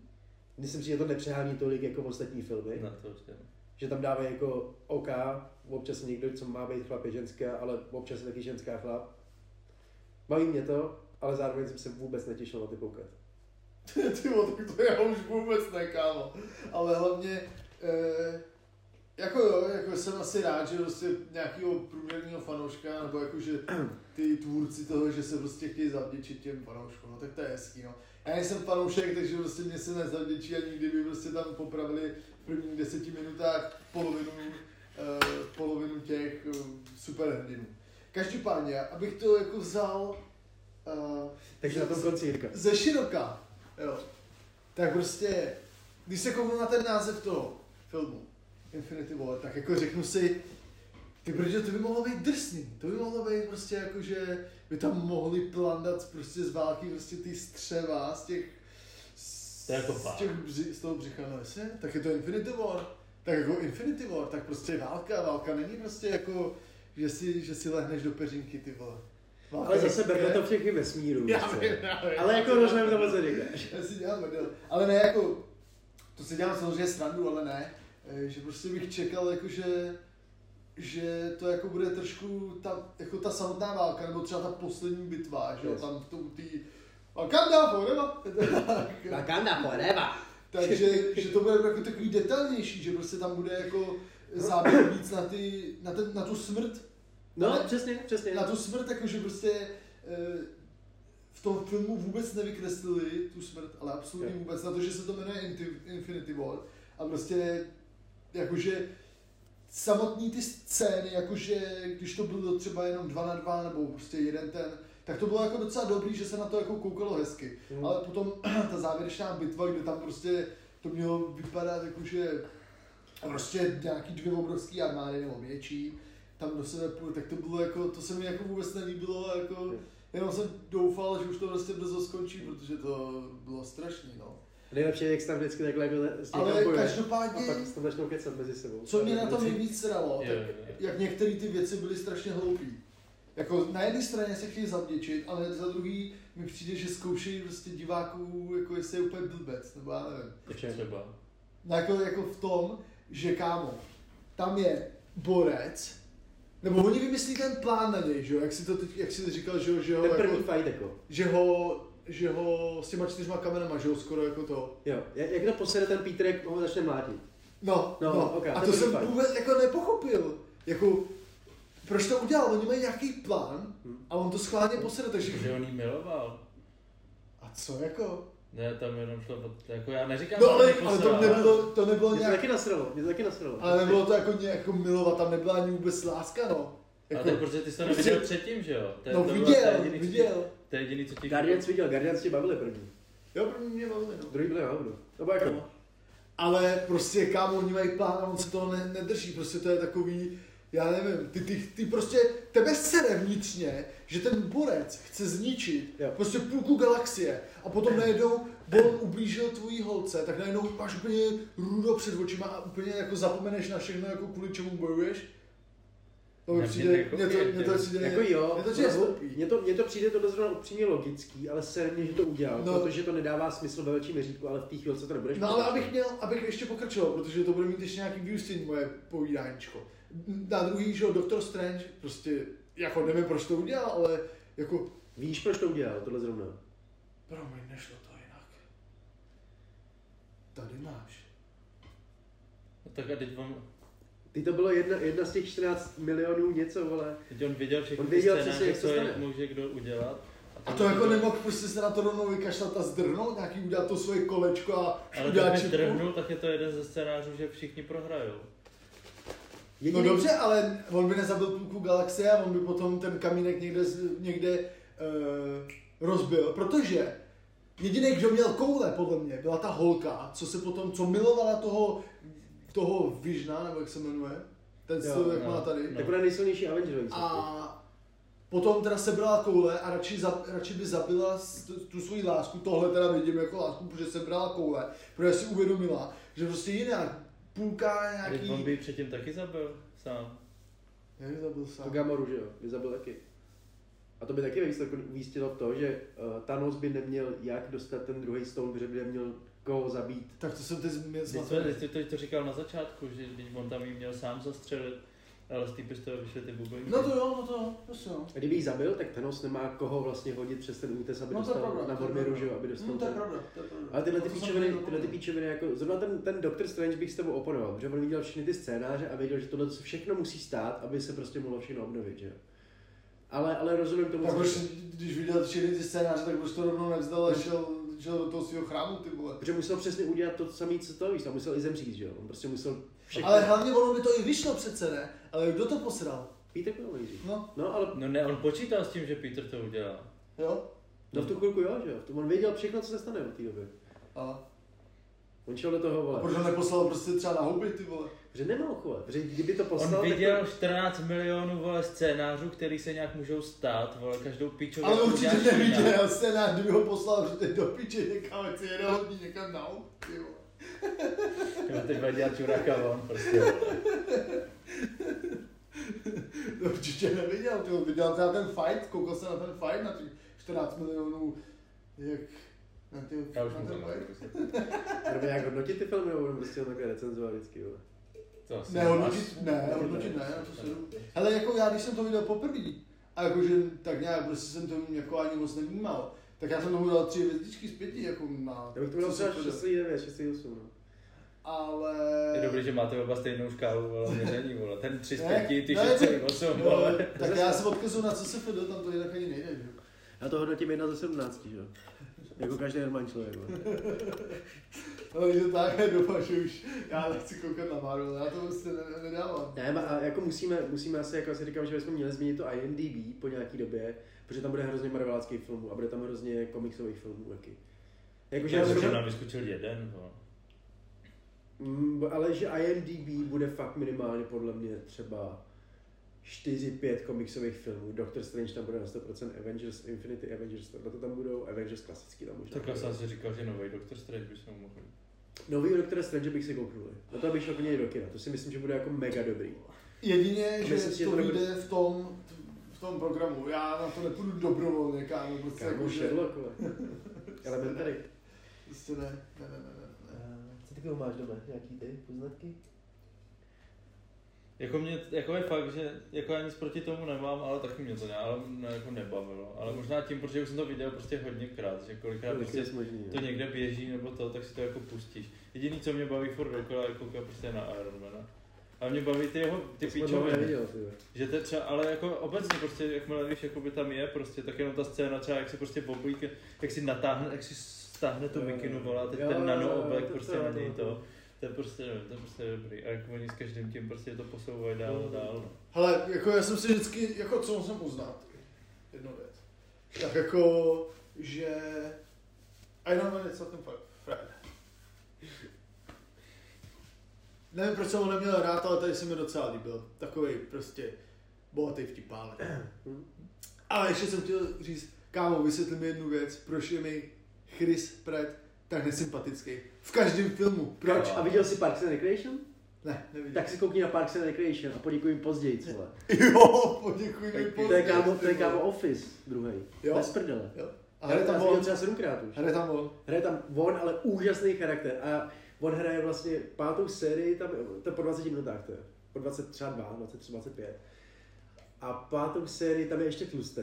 Myslím si, že to nepřehání tolik jako v ostatní filmy. Na to určitě. Že tam dávají jako OK, občas někdo, co má být chlap je ženská, ale občas je taky ženská chlap. Baví mě to, ale zároveň jsem se vůbec netěšil na ty koukat. Ty vole, tak to já už vůbec ne, kámo. Ale hlavně, eh, jako jo, jako jsem asi rád, že prostě nějakého průměrného fanouška, nebo jako, že ty tvůrci toho, že se prostě chtějí zavděčit těm fanouškům, no tak to je hezký, no. Já nejsem fanoušek, takže prostě mě se nezavděčí ani kdyby prostě tam popravili v prvních deseti minutách polovinu, eh, polovinu těch eh, superhrdinů. Každopádně, abych to jako vzal eh, Takže na tom konci Jirka. ze široka, jo, tak prostě, když se kouknu na ten název toho filmu, Infinity War, tak jako řeknu si, ty protože to by mohlo být drsný, to by mohlo být prostě jako, že by tam mohli plandat prostě z války prostě ty střeva z těch, z, To je jako z, těch bři, z toho břicha, no jasně, tak je to Infinity War, tak jako Infinity War, tak prostě válka, válka není prostě jako, že si, že si lehneš do peřinky, ty vole. Válka Ale zase berme to všechny vesmíru. Já co. vím, já vím. Ale jako rozumím tomu, co říkáš. Já si dělám model. Ale ne jako, to si dělám samozřejmě srandu, ale ne, že prostě bych čekal jako, že, že to jako bude trošku ta, jako ta samotná válka, nebo třeba ta poslední bitva, že jo, Yes. tam v tom tý Wakanda forever. Wakanda forever. Takže že to bude jako takový detailnější, že prostě tam bude jako záběr víc na, ty, na, ten, na tu smrt. No, Ale- přesně, přesně. Na tu smrt, jakože prostě eh, v tom filmu vůbec nevykreslili tu smrt, ale absolutně vůbec. Na to, že se to jmenuje Infinity War. A prostě jakože samotný ty scény, jakože když to bylo třeba jenom dva na dva nebo prostě jeden ten, tak to bylo jako docela dobrý, že se na to jako koukalo hezky. Mm. Ale potom ta závěrečná bitva, kde tam prostě to mělo vypadat jakože prostě nějaký dvě obrovský armády nebo větší, tam do sebe půjde, tak to bylo jako, to se mi jako vůbec nelíbilo, jako, jenom jsem doufal, že už to prostě brzo skončí, protože to bylo strašný, no. Nejlepší je, jak tam vždycky takhle jako s Ale pojede. každopádně, A pak se tam začnou kecat mezi sebou. co mě na tom Vždycky- nejvíc sralo, tak jak některé ty věci byly strašně hloupý. Jako na jedné straně se chtějí zavděčit, ale za druhý mi přijde, že zkoušejí prostě diváků, jako jestli je úplně blbec, nebo já nevím. Tak třeba. No jako, jako v tom, že kámo, tam je borec, nebo oni vymyslí ten plán na něj, že jo, jak si to teď, jak si to říkal, že jo, že ho, Ten první jako, fight jako. že ho, že ho s těma čtyřma kamenama, že ho skoro jako to. Jo, jak jak to posede ten Peter, jak ho začne mlátit. No, No, no, ok, a to jsem fight. vůbec jako nepochopil. Jako, proč to udělal? Oni mají nějaký plán Hmm. a on to schválně posede, takže... Že on jí miloval. A co jako? Ne, tam jenom šlo, jako já neříkám, No že ale, to ale to nebylo, to nebylo Mě to nějak... taky nasralo, mě to taky nasralo. Ale nebylo to jako nějak jako milovat, tam nebyla ani vůbec láska, no. Ale Jako, tak protože ty jsi to prostě- neviděl předtím, že jo? To je- no to bylo- viděl, to je jediný, co ti- viděl. To je jediný, co ti... Guardians viděl, Guardians ti bavili první. Jo, první mě bavili, no. Druhý byli na hovno. Nebo jako, No. Ale prostě kámo, oni mají plán a on se toho ne, nedrží, prostě to je takový, já nevím, ty, ty, ty prostě, tebe sere vnitřně, že ten borec chce zničit Jo. prostě půlku galaxie a potom najednou on ublížil tvojí holce, tak najednou máš úplně rudo před očima a úplně jako zapomeneš na všechno, jako kvůli čemu bojuješ. To mi Ne, přijde, mě- mě to, mě to přijde, jako jo, mě to přijde hloupý. mně to, mně to přijde to zrovna upřímně logický, ale se mě, že to udělal, No. protože to nedává smysl ve větším měřítku, ale v té chvíli to nebudeš No ale abych měl, abych ještě pokračoval, protože to bude mít ještě nějaký vyústění moje povídáníčko. Na druhý, že jo, Doctor Strange, prostě, jako nevím, proč to udělal, ale jako, Víš, proč to udělal, tohle zrovna? promiň, nešlo to jinak. Tady máš. No tak a teď on, Ty to bylo jedna, jedna z těch 14 milionů něco, vole. teď on viděl všechny On věděl scénáře, jak co stane. může kdo udělat. A to jako nemohl prostě se na to rovnou vykašlat a zdrhnout, nějaký udělat to svoje kolečko a Ale udělat když čipku. trhnul, tak je to jeden ze scénářů, že všichni prohrajou. No dobře, ale on by nezabil půlku galaxie a on by potom ten kamínek někde, z- někde uh, rozbil, protože jediný, kdo měl koule, podle mě, byla ta holka, co se potom, co milovala toho, toho Vižna, nebo jak se jmenuje, ten Jo, styl, jak no. má tady. Tak ona je nejsilnější Avenger. A potom teda sebrala koule a radši, za, radši by zabila tu, tu svoji lásku, tohle teda vidím jako lásku, protože sebrala koule, protože si uvědomila, že prostě jinak půlka A teď on nějaký... by předtím taky zabil sám. Jak zabil To sám? Gamoru, že jo, by zabil taky. A to by taky ve výsledku umístilo v to, že uh, Thanos by neměl jak dostat ten druhý stone, protože by neměl koho zabít. Tak to jsem teď zmi- Teď zmatený. jsme, teď to, to říkal na začátku, že když on tam jí měl sám zastřelit, ale z té pistole vyšly ty bublinky. No to jo, no to jo, prostě jo. A kdyby ji zabil, tak Thanos nemá koho vlastně hodit přes ten útes, aby No dostal pravda. na to je Vormiru, pravda. že jo, aby dostal No to je ten- pravda, to je pravda. Ale tyhle ty No jsem píčoviny, tyhle ty no. píčoviny, jako zrovna ten, ten Doctor Strange bych s tebou oponoval, protože on viděl všechny ty scénáře a věděl, že tohle se všechno musí stát, aby se prostě mohlo všechno obnovit, že jo. Ale, ale rozumím tomu, Tak když viděl všechny ty scénáře, tak proč to rovnou nevzdal a šel, šel do toho svého chrámu, ty vole. protože musel přesně udělat to samé, co to víš, a musel i zemřít, že jo. On prostě musel všechno. Ale hlavně ono by to i vyšlo přece, ne? Ale kdo to posral? Peter Quill nejdřív. No, No, ale No ne, on počítal s tím, že Peter to udělá. jo? no v tu chvilku jo, že jo. To On věděl všechno, co se stane od té doby. A, On šel do toho, a vole. proč ho neposlal prostě třeba na houby, ty vole? Protože nemohl chovat, protože kdyby to poslal, On tak viděl to... 14 milionů vole scénářů, který se nějak můžou stát, vole, každou píčovou Ale určitě neviděl scénář, kdyby ho poslal protože do piče někam, ať si jede hodně někam na vole. Jo, teď bude dělat čuraka on, prostě. To určitě neviděl, ty viděl třeba ten fight, koukal se na ten fight, na těch 14 milionů, jak na, ty, Já už na mu ten to fight. Budeme nějak hodnotit ty filmy, nebo budeme prostě ho takhle recenzovat vždycky, vole. To asi Ne, hodnotit, máš- ne, hodnotit ne, na to se Hele, jako já, když jsem to viděl poprvé, a jakože tak nějak prostě jsem to jako ani moc nevnímal, Tak já jsem tomu dal tři hvězdičky z pěti, jako na... Já bych to dal co třeba se 6, 9, 6, 8, no. Ale... Je dobrý, že máte oba stejnou škálu vole, měření, vole. Ten 3 z Ne, 5, ty ne, 6,8, Jo, vole. tak já se odkazu na CSFD, tam to jinak ani nejde, že? jo? Já to hodnotím 1 ze 17, že jo. Jako každý normální člověk. je to tak, je doba, že už já nechci koukat na Marvel, já to prostě ne, nedávám. Ne, a jako musíme, musíme asi, jako asi říkám, že bychom měli změnit to IMDb po nějaký době, protože tam bude hrozně marveláckých filmů a bude tam hrozně komiksových filmů taky. Jakože Já já jsem nám vyskočil jeden, vole. mm, ale že IMDb bude fakt minimálně podle mě třeba 4-5 komiksových filmů. Doctor Strange tam bude na 100%, Avengers, Infinity Avengers, na to tam budou, Avengers klasický tam možná. Tak já si říkal, že nový Doctor Strange by se mohl. Nový Doctor Strange bych si kouknul. Na to bych šel do kina. To si myslím, že bude jako mega dobrý. Jedině, Myslím že že to to nebude- vyjde v tom, v tom programu. Já na to nepůjdu dobrovolně, kámo, prostě Kámo, jako, že... Sherlock, vole. Elementary. Prostě ne, ne, ne, ne, ne, ne. Co ty máš doma? Nějaký ty poznatky? Jako mě, jako je fakt, že jako já nic proti tomu nemám, ale taky mě to ne, ale ne, jako nebavilo. Ale možná tím, protože už jsem to viděl prostě hodněkrát, že kolikrát prostě to někde běží nebo to, tak si to jako pustíš. Jediný, co mě baví furt dokola, je koukat prostě na Ironmana. A mě baví ty jeho, ty píčoviny. Že to třeba, ale jako obecně prostě, jakmile víš, jakoby tam je prostě, tak jenom ta scéna třeba, jak si prostě boblík, jak si natáhne, jak si stáhne tu mikinu, volá, teď jo, ten nano oblek to- prostě to- na to- něj to- to. To je prostě, nevím, to je prostě dobrý. A jako oni s každým tím prostě to posouvají dál a dál. No. Hele, jako já jsem si vždycky, jako co musím uznat, jednu věc. Tak jako, že Iron Man je celkem fakt frajer. Nevím, proč jsem ho neměl rád, ale tady se mi docela líbil. Takový prostě bohatý vtipálek. Ale ještě jsem chtěl říct, kámo, vysvětli mi jednu věc, proč je mi Chris Pratt tak nesympatický. V každém filmu. Proč? A viděl jsi Parks and Recreation? Ne, nevidím. Tak si koukni na Parks and Recreation a podikuj jim později, vole. Jo, poděkuji mi To je kámo, to je kámo Office druhý. Jo. Bez prdele. Jo. A hraje tam on. třeba sedmkrát už. Hraje tam on. Hraje tam on, ale úžasný charakter. A on hraje vlastně pátou sérii, tam, to je po 20 minutách to je. Po 20, třeba 2, 23, 25. A pátou sérii tam je ještě tlustý.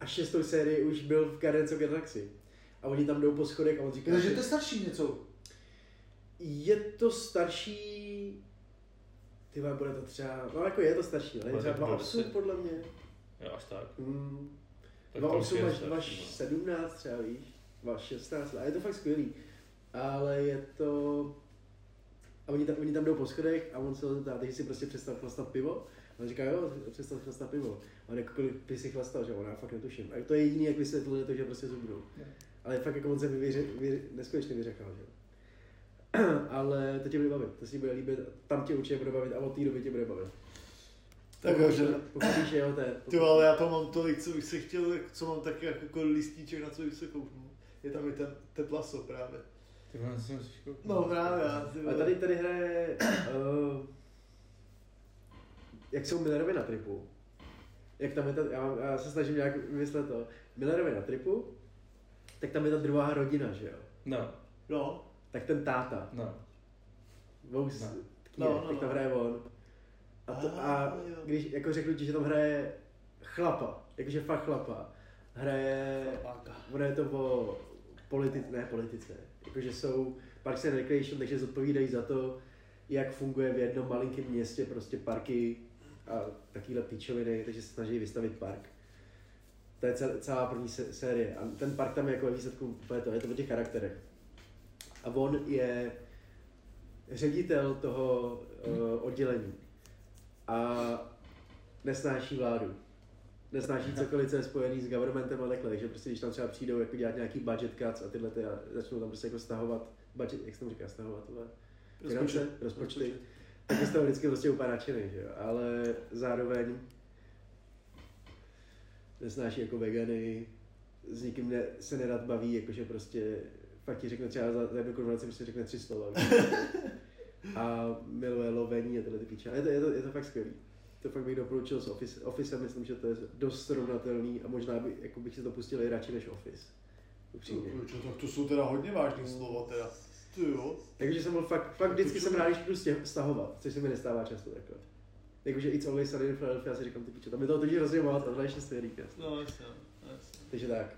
A šestou sérii už byl v Guardians of Galaxy. A oni tam jdou po schodech a on říká, Takže to je starší něco. je to starší... Ty vole, bude to třeba, no jako je to starší, ale je třeba to 2.8 20. podle mě. Jo, až tak. Mm, tak to už 2.8 je až starší, no. 2.17 třeba víš, 2.16 a je to fakt skvělý. Ale je to... A oni tam, oni tam jdou po schodech a on se ho zeptá, teď si prostě přestat chlastat pivo. A on říká, jo, přestat chlastat pivo. A on jako kolik ty si chlastal, že on já fakt netuším. A to je jediný, jak vysvětlil, je to, že prostě zubnou. Ale fakt jako on se vyře, vy, neskutečně vyřekal, že jo. Ale to tě bude bavit, to si bude líbit, tam tě určitě bude bavit a od té doby tě bude bavit. Tak víš, že jo, to je. Ty ale já tam mám tolik, co bych si chtěl, co mám taky jako, listíček, na co bych se kouknul. Je tam i ten Tetlaso právě. Ty vole, si musíš kouknout. No právě, já, ty A tady, tady hraje, uh, jak jsou Millerovi na tripu, jak tam je ta, já, já se snažím nějak vymyslet to, Millerovi na tripu, tak tam je ta druhá rodina, že jo, No, No, tak ten táta, no. Vous, No. no, No, no, tak tam no. hraje on. A, to, a Ah, jo. když jako řeknu ti, že tam hraje chlapa, jakože fakt chlapa, hraje, ono je to o politice, ne politice, jakože jsou Parks and Recreation, takže zodpovídají za to, jak funguje v jednom malinkém městě prostě parky a takovýhle píčoviny, takže se snaží vystavit park. To je cel- celá první se- série a ten park tam je jako výsledku úplně to, je to o těch charakterech. A on je ředitel toho uh, oddělení a nesnáší vládu. Nesnáší cokoliv, co je spojený s governmentem a takhle, takže prostě když tam třeba přijdou jako dělat nějaký budget cuts a tyhle ty a začnou tam prostě jako stahovat budget, jak se tam říká, stahovat tohle? Finance, Rozpočet. rozpočty, tak toho vždycky prostě úplně nadšený, že jo, ale zároveň nesnáší jako vegany, s nikým ne, se nerad baví, jakože prostě fakt ti řekne třeba za, za jednu konverzaci prostě řekne tři slova. a miluje lovení a tyhle ty píče. Je to, je, to, je to fakt skvělý. To fakt bych doporučil s Office. Office myslím, že to je dost srovnatelný a možná by, jako bych si to pustil i radši než Office. Upřímně. Čo, tak to jsou teda hodně vážný slova teda. Ty jo. Takže jsem byl fakt, fakt vždycky jsem rád, když budu stahovat, což se mi nestává často takhle. Jakože It's Always Sunny in Philadelphia, já si říkám, ty piče, tam je toho totiž hrozně moc a tohle je ještě skvělý. No jasně, jasně. Takže tak.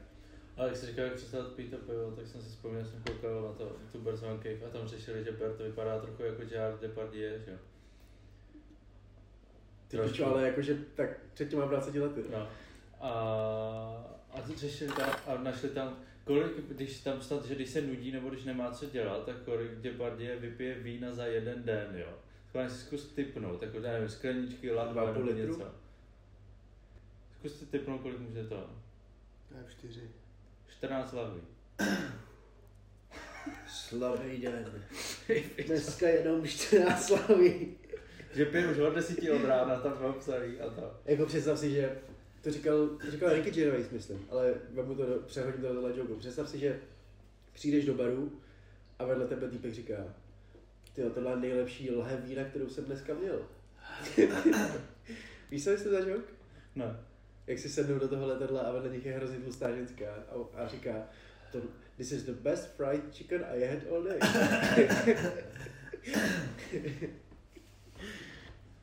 Ale jak jsi říkal, jak přestat pít to pivo, tak jsem si vzpomněl, že jsem koukal na to YouTubers One Cave a tam řešili, že Bert vypadá trochu jako Gerard Depardieu, že jo. Ty pičo, ale jakože tak před těma 20 lety. No. A, a to řešili tam a našli tam, kolik, když tam snad, že když se nudí nebo když nemá co dělat, tak kolik Depardieu vypije vína za jeden den, jo. Schválně si zkus typnout, jako, já nevím, skleničky, lahva nebo litru? něco. Zkus si typnout, kolik může to. To je čtyři. 14 lahví. Slavý den. Dneska jenom 14 slaví. Že piju už od 10 od rána, tam mám psaný a to. Jako představ si, že to říkal, to říkal Ricky Gervais, myslím, ale vemu to, do, přehodím to do tohle joke. Představ si, že přijdeš do baru a vedle tebe týpek říká, ty tohle je nejlepší lahev vína, kterou jsem dneska měl. Víš, co jste za joke? Ne. Jak si sednou do toho letadla a vedle nich je hrozně tlustá ženská a, a říká, to, this is the best fried chicken I had all day.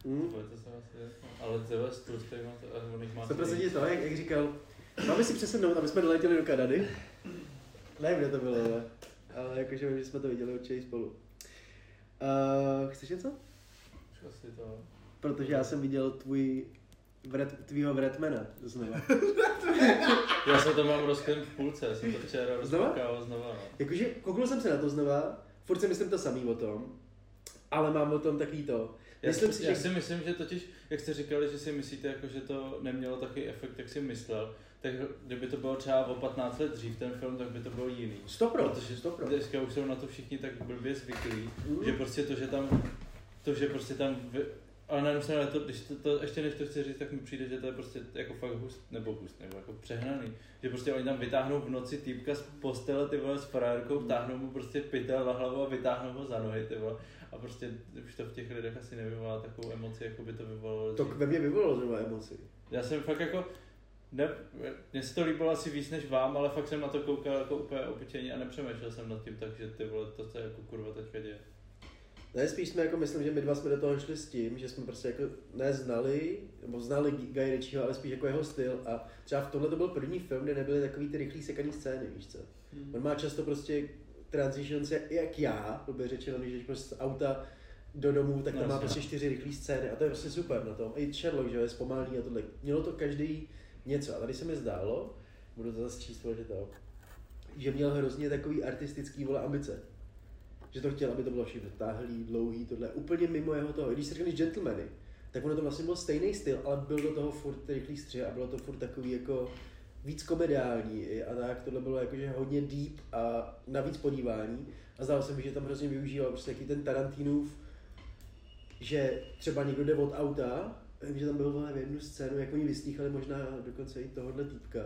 hmm? To, to jsem asi jasný. Ale ale on jich má To prostě to, jak, jak říkal, máme si přesednout, aby jsme doletěli do Kanady. Nevím, kde to bylo, ale, ale jakože vím, že jsme to viděli určitě spolu. Uh, chceš něco? Asi to. Protože já jsem viděl tvůj vret, tvýho Vretmana znova. Já jsem to mám rozklen v půlce, já jsem to včera Znova? rozkoukal znova. No. Jakože kouknul jsem se na to znova, furt si myslím to samý o tom, ale mám o tom takový to. Já, Myslím si, já že- si myslím, že totiž, jak jste říkali, že si myslíte, jako, že to nemělo takový efekt, jak si myslel, tak kdyby to bylo třeba o 15 let dřív ten film, tak by to bylo jiný. Stopro, Protože stopro. dneska už jsou na to všichni tak blbě zvyklí, Mm. že prostě to, že tam, to, že prostě tam, vy, ale na jednu stranu, to, když to, to, ještě než to chci říct, tak mi přijde, že to je prostě jako fakt hust, nebo hust, nebo jako přehnaný. Že prostě oni tam vytáhnou v noci týpka z postele, ty vole, s frérkou, vtáhnou mu prostě pytel na hlavu a vytáhnou ho za nohy, ty vole. A prostě už to v těch lidech asi nevyvolá takovou emoci, jako by to vyvolalo. To ve mně vyvolalo zrovna emoci. Já jsem fakt jako, ne, mně se to líbilo asi víc než vám, ale fakt jsem na to koukal jako úplně obyčejně a nepřemýšlel jsem nad tím tak, že ty vole, to se jako kurva teďka děje. Ne, spíš jsme jako, myslím, že my dva jsme do toho šli s tím, že jsme prostě jako neznali, nebo znali Guy Ritchieho, ale spíš jako jeho styl a třeba v tomhle to byl první film, kde nebyly takový ty rychlý sekaný scény, víš co. On má často prostě transitions jak já, blbě řečeno, když prostě z auta do domu, tak tam má Jasně. prostě čtyři rychlé scény a to je prostě super na tom. I Sherlock, že je zpomalý a tohle. Mělo to každý něco a tady se mi zdálo, budu to zase číst, že to, že měl hrozně takový artistický vole ambice. Že to chtěl, aby to bylo všechno táhlý, dlouhý, tohle, úplně mimo jeho toho. Když si řekneš gentlemany, tak ono to vlastně byl stejný styl, ale byl do toho furt rychlý střih a bylo to furt takový jako víc komediální a tak, tohle bylo jakože hodně deep a navíc podívání. A zdálo se mi, že tam hrozně využíval prostě jaký ten Tarantinův, že třeba někdo jde od auta, vím, že tam byl v jednu scénu, jak oni vyslýchali možná dokonce i tohohle týpka,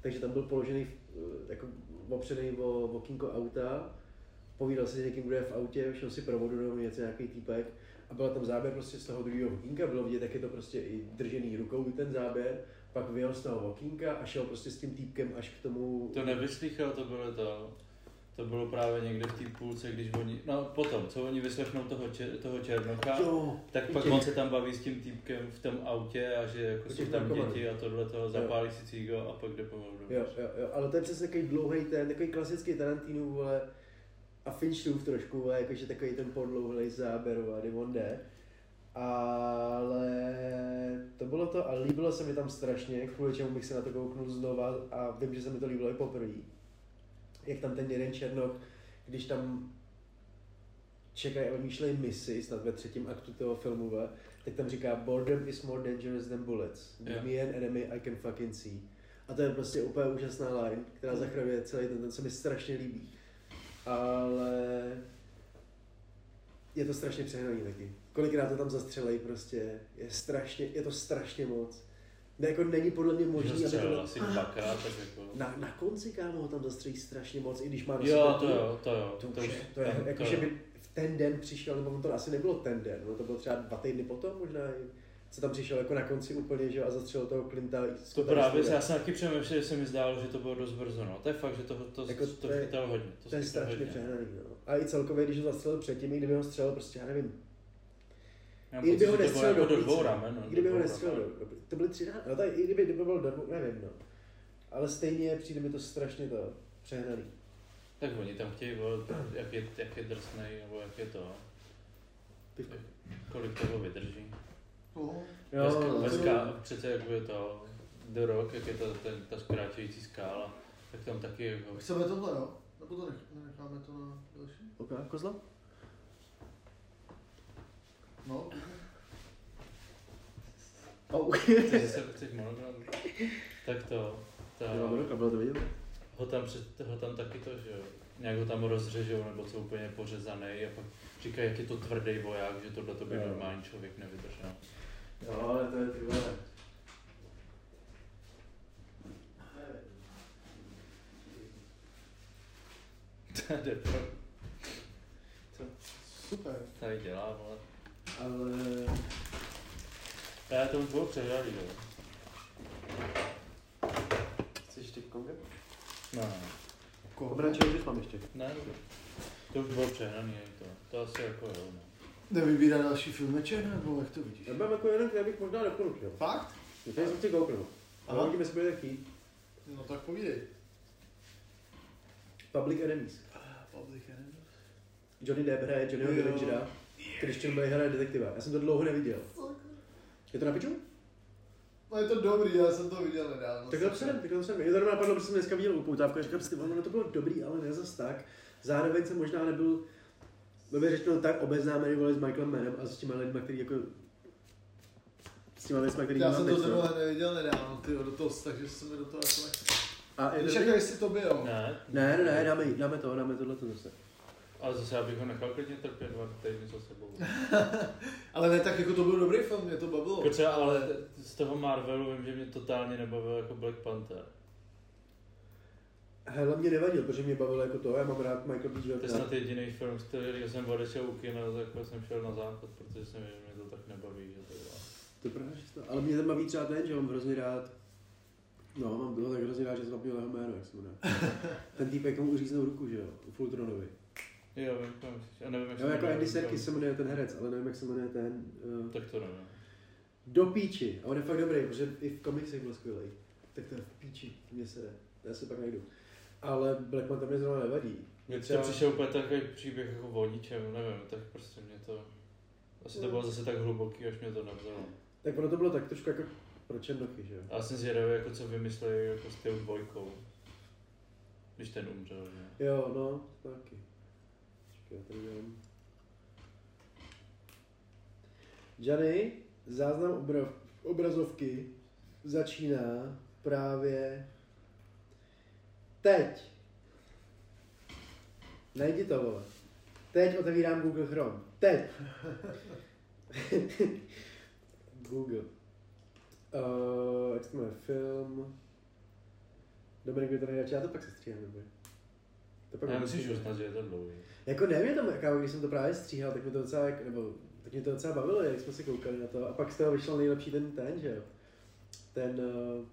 takže tam byl položený eh, jako opřený o okýnko auta, povídal si s někým, kdo je v autě, šel si provodu nebo něco, nějaký týpek. A byl tam záběr prostě z toho druhého okýnka, bylo vidět, jak je to prostě i držený rukou ten záběr, pak vyjel z toho okýnka a šel prostě s tím týpkem až k tomu... To nevyslýchal, to bylo to. To bylo právě někde v té půlce, když oni, no potom, co oni vyslechnou toho, čer, toho Černocha, Jo, tak pak těch- on se tam baví s tím týpkem v tom autě a že jako jsou tam narkomanů. děti a tohle toho, zapálí si cigo a pak jde pomalu domů. Jo, jo, jo, ale to je přesně takový dlouhý ten, takový klasický Tarantino, vole, a Finchův trošku, vole, jakože takový ten podlouhlej záběr, vole, kdy on jde. Ale to bylo to a líbilo se mi tam strašně, kvůli čemu bych se na to kouknul znova a vím, že se mi to líbilo i poprvé. Jak tam ten jeden Černok, když tam čekají a vymýšlejí misi, snad ve třetím aktu toho filmu, tak tam říká boredom is more dangerous than bullets. Give Jo. me an enemy I can fucking see. A to je prostě úplně úžasná line, která zachraňuje celý ten, ten se mi strašně líbí. Ale je to strašně přehnaný taky. Kolikrát to tam zastřelej prostě, je strašně, je to strašně moc. Ne, jako není podle mě možný, aby to... asi dvakrát, tak jako... Na, na konci, kámo, ho tam zastřelí strašně moc, i když má Jo, to tu- jo, to jo. to, už je, to je, tam- jako, to že by v ten den přišel, nebo to asi nebylo ten den, no, to bylo třeba dva týdny potom možná, co tam přišel jako na konci úplně, že jo, a zastřelil toho Clinta. To právě, já jsem taky přemýšlel, že se mi zdálo, že to bylo dost brzo, no. To je fakt, že to, to, Jako to, to to je- hodně. To, To je strašně přehnaný, no. A i celkově, když ho zastřelil předtím, i kdyby ho střelil, prostě já nevím, Já mám i kdyby pocit, ho že to bylo nestřelil jako do do dvou ramen, no, i kdyby do ho nestřelil, do, do, to byly tři rány, no tak i kdyby, kdyby byl do dvou, nevím, no. Ale stejně přijde mi to strašně to přehnaný. Tak oni tam chtějí, vole, jak je, jak je drsnej, nebo jak je to, Ty kolik toho vydrží. Jo, Bez, no, bez ká, přece jak je to, The Rock, jak je to ten, ta skráčející skála, tak tam taky jako, Chceme tohle, jo? Nebo to nech, necháme to na další? Ok, kozla? No, Oh. chceš, se, chceš monogram, tak to, ta, Jo, bylo, bylo to vidět. ho tam, před, ho tam taky to, že jo, nějak ho tam rozřežou, nebo co úplně pořezaný a pak říkají, jak je to tvrdý voják, že tohle to by Jo. normální člověk nevydržel. Jo, ale to je ty vole. Jde pro, super. tady dělá, vole. Ale... Já to už bylo přehradý, jo. Chceš ty konga? No. Koho? Obráčený bys mám ještě. Ne. To už bylo přehraný, je to. To asi jako jo, no. Nevybírá další filmeček, nebo jak to vidíš? Já mám jako jeden, který bych možná doporučil. Fakt? Je tady jsem si kouknul. Aha. Ale uvidíme, jestli budete chtít. No tak povídej. Public Enemies. Public Enemy. Johnny Depp hraje Johnnyho Jo. Christian Bale hraje detektiva. Já jsem to dlouho neviděl. Je to na piču? No je to dobrý, já jsem to viděl nedávno. Tak to předem, tak to předem. Je to napadlo, protože jsem dneska viděl upoutávku a říkám si, ono to bylo dobrý, ale ne zas tak. Zároveň jsem možná nebyl, by řečeno tak obeznámený vole s Michaelem Mannem a s těma lidmi, který jako s těma věcmi, který Já jsem to no. zrovna neviděl nedávno, ty do toho, takže jsem mi do toho jako nechci. A je to jako jestli to bylo. Ne, Ne, ne, ne, dáme, dáme to, dáme tohle zase. Ale zase já bych ho nechal klidně trpět dva týdny za sebou. Ale ne, tak jako to byl dobrý film, mě to bavilo. Jako třeba, ale z toho Marvelu vím, že mě totálně nebavil jako Black Panther. Hele, mě nevadil, protože mě bavilo jako to, já mám rád Michael B. To je Jordan. snad jediný film, z kterého jsem odešel u kina, jako jsem šel na záchod, protože jsem věděl, že mě to tak nebaví, že to bylo. To je pravda, že to, ale mě tam baví třeba ten, že mám hrozně rád, no, mám toho tak hrozně rád, že jsem zapomněl jeho jméno, jak se jmenuje. ten týpek mu uříznou ruku, že jo, u Fultronovi. Jo, vím, kam myslíš. A nevím, jak Jo, se jako Andy Serkis se jmenuje ten herec, ale nevím, jak se jmenuje ten, uh, Tak to nevím. do píči. A on je fakt dobrý, protože i v komiksech byl skvělý. Tak to je v píči, mě se jde, já se pak najdu. Ale Black Manta mě zrovna nevadí. Mně Třeba- přišel úplně takový příběh jako o ničem, nevím, tak prostě mě to... Asi to bylo zase tak hluboký, až mě to nevzalo. Tak ono to bylo tak trošku jako pro černochy, že jo. A já jsem zvědavý, jako co vymysleli jako s tou dvojkou. Když ten umřel, že? Jo, no, taky. Počkej. Johnny, záznam obra- obrazovky začíná právě teď. Najdi to, vole. Teď otevírám Google Chrome. Teď. Google. Uh, jak se jmenuje? Film. Dominik by to nejradši, já to pak se stříhám, nebo? To pak Já musíš uznat, že je to dlouhý. Jako nevím, tam, kámo, když jsem to právě stříhal, tak mě to docela, nebo, tak mě to docela bavilo, jak jsme si koukali na to. A pak z toho vyšel nejlepší ten, ten, že jo? Ten, uh,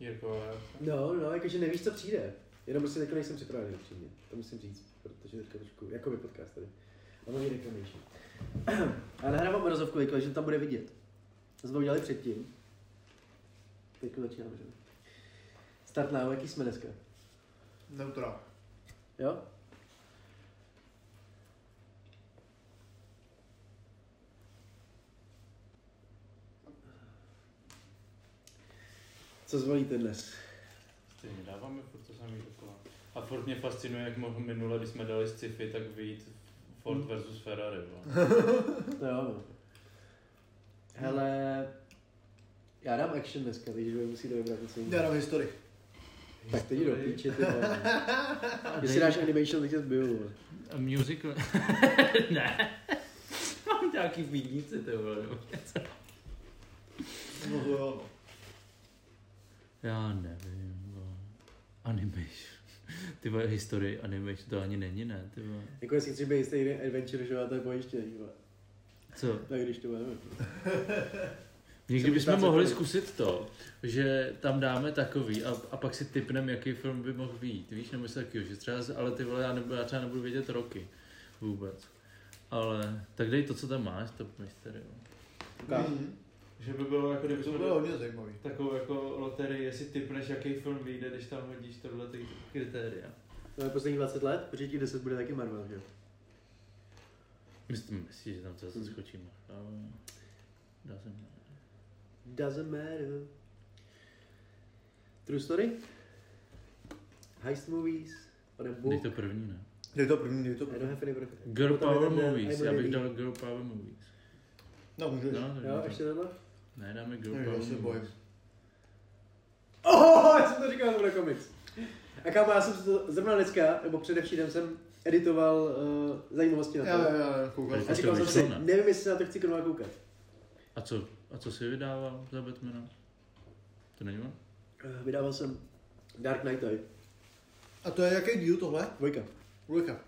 Jirko, já no, no, jakože nevíš, co přijde. Jenom prostě teďka nejsem připravený upřímně, to musím říct, protože teďka trošku, jako by podcast tady. A nový reklamější. A nahrávám obrazovku, teďka, že tam bude vidět. To jsme udělali předtím. Teďka začínáme, že? Start now, jaký jsme dneska? Neutrál. Jo? Co zvolíte dnes? Stejně dáváme furt to samý dokola. A furt mě fascinuje, jak mohl minule, když jsme dali sci-fi, tak vyjít Ford versus Ferrari. jo, no. Hele, já dám action dneska, takže vy musíte vybrat něco Já jiného. dám historii. Tak teď do píče, ty vole. Jestli dáš animation, zbiju, vole. A musical? ne. Mám nějaký pídnici, ty vole. nebo něco. No to jo. Já nevím, vole. Animation. Ty vole, historie animation, to ani není, ne, ty vole. Jako jestli chci být jistý adventure, že jo, to je pojištění, vole. Co? Tak když to bude, nevím. Někdy Jsem bychom mohli kolik? zkusit to, že tam dáme takový a, a pak si typneme, jaký film by mohl být, víš, nebo něco takového, že třeba, ale ty vole, já, nebudu, já třeba nebudu vědět roky vůbec. Ale tak dej to, co tam máš, to mystery. Tak. Mhm. Že by bylo jako, kdyby To bylo hodně zajímavý. takovou jako loterii, jestli typneš, jaký film vyjde, když tam hodíš tohle ty kritéria. To je posledních 20 let, protože těch 10 bude taky Marvel, že jo? Myslím, myslíš, že tam to zase skočíme. Ale... Doesn't matter. Doesn't matter. True story? Heist movies? On a book? Dej to první, ne? Je to první, je to I don't první. have any preference. Girl Power Movies, já bych dal Girl Power Movies. No, můžeš. No, Jo, dáme. ještě tohle? Ne, dáme Girl Ne, Power se. Movies. Oh, já jsem to říkal, to bude komiks. A kámo, já jsem si to zrovna dneska, nebo předevčírem jsem editoval uh, zajímavosti na to. Já, já, já, koukal A říkal jsem si, ne? nevím, jestli na to chci konovat koukat. A co, a co jsi vydával za Batmana? To není on? Uh, vydával jsem Dark Knight Eye. A to je jaký díl tohle? Dvojka. Dvojka.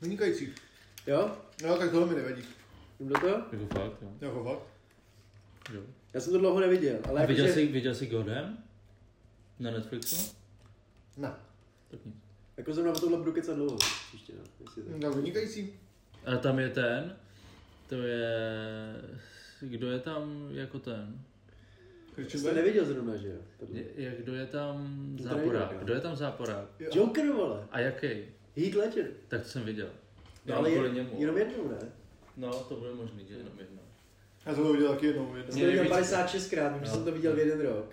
Vynikající. Jo? No, tak tohle mi nevadí. Jdu do toho? Jako fakt, jo. Jako fakt. jo. Já jsem to dlouho neviděl, ale A viděl jakože- jsi, viděl jsi Godem? Na Netflixu? Ne. Tak nic. Jako zrovna o tohle budu kecat dlouho. Příště, no. Jestli to... No, vynikající. Ale tam je ten, to je, kdo je tam jako ten? Jsi to neviděl zrovna, že jo? Tohle. Je, je, kdo je tam záporák? Kdo je tam záporák? Jo. Joker, vole. A jaký? Heath Ledger. Tak to jsem viděl. No, ale je, němu. jenom jednou, ne? No, to bude možný, že jenom jedno. Já jsem to viděl taky jednou. Já jednou. jsem to viděl nejvíc- 56 krát, protože No. jsem to viděl v jeden rok.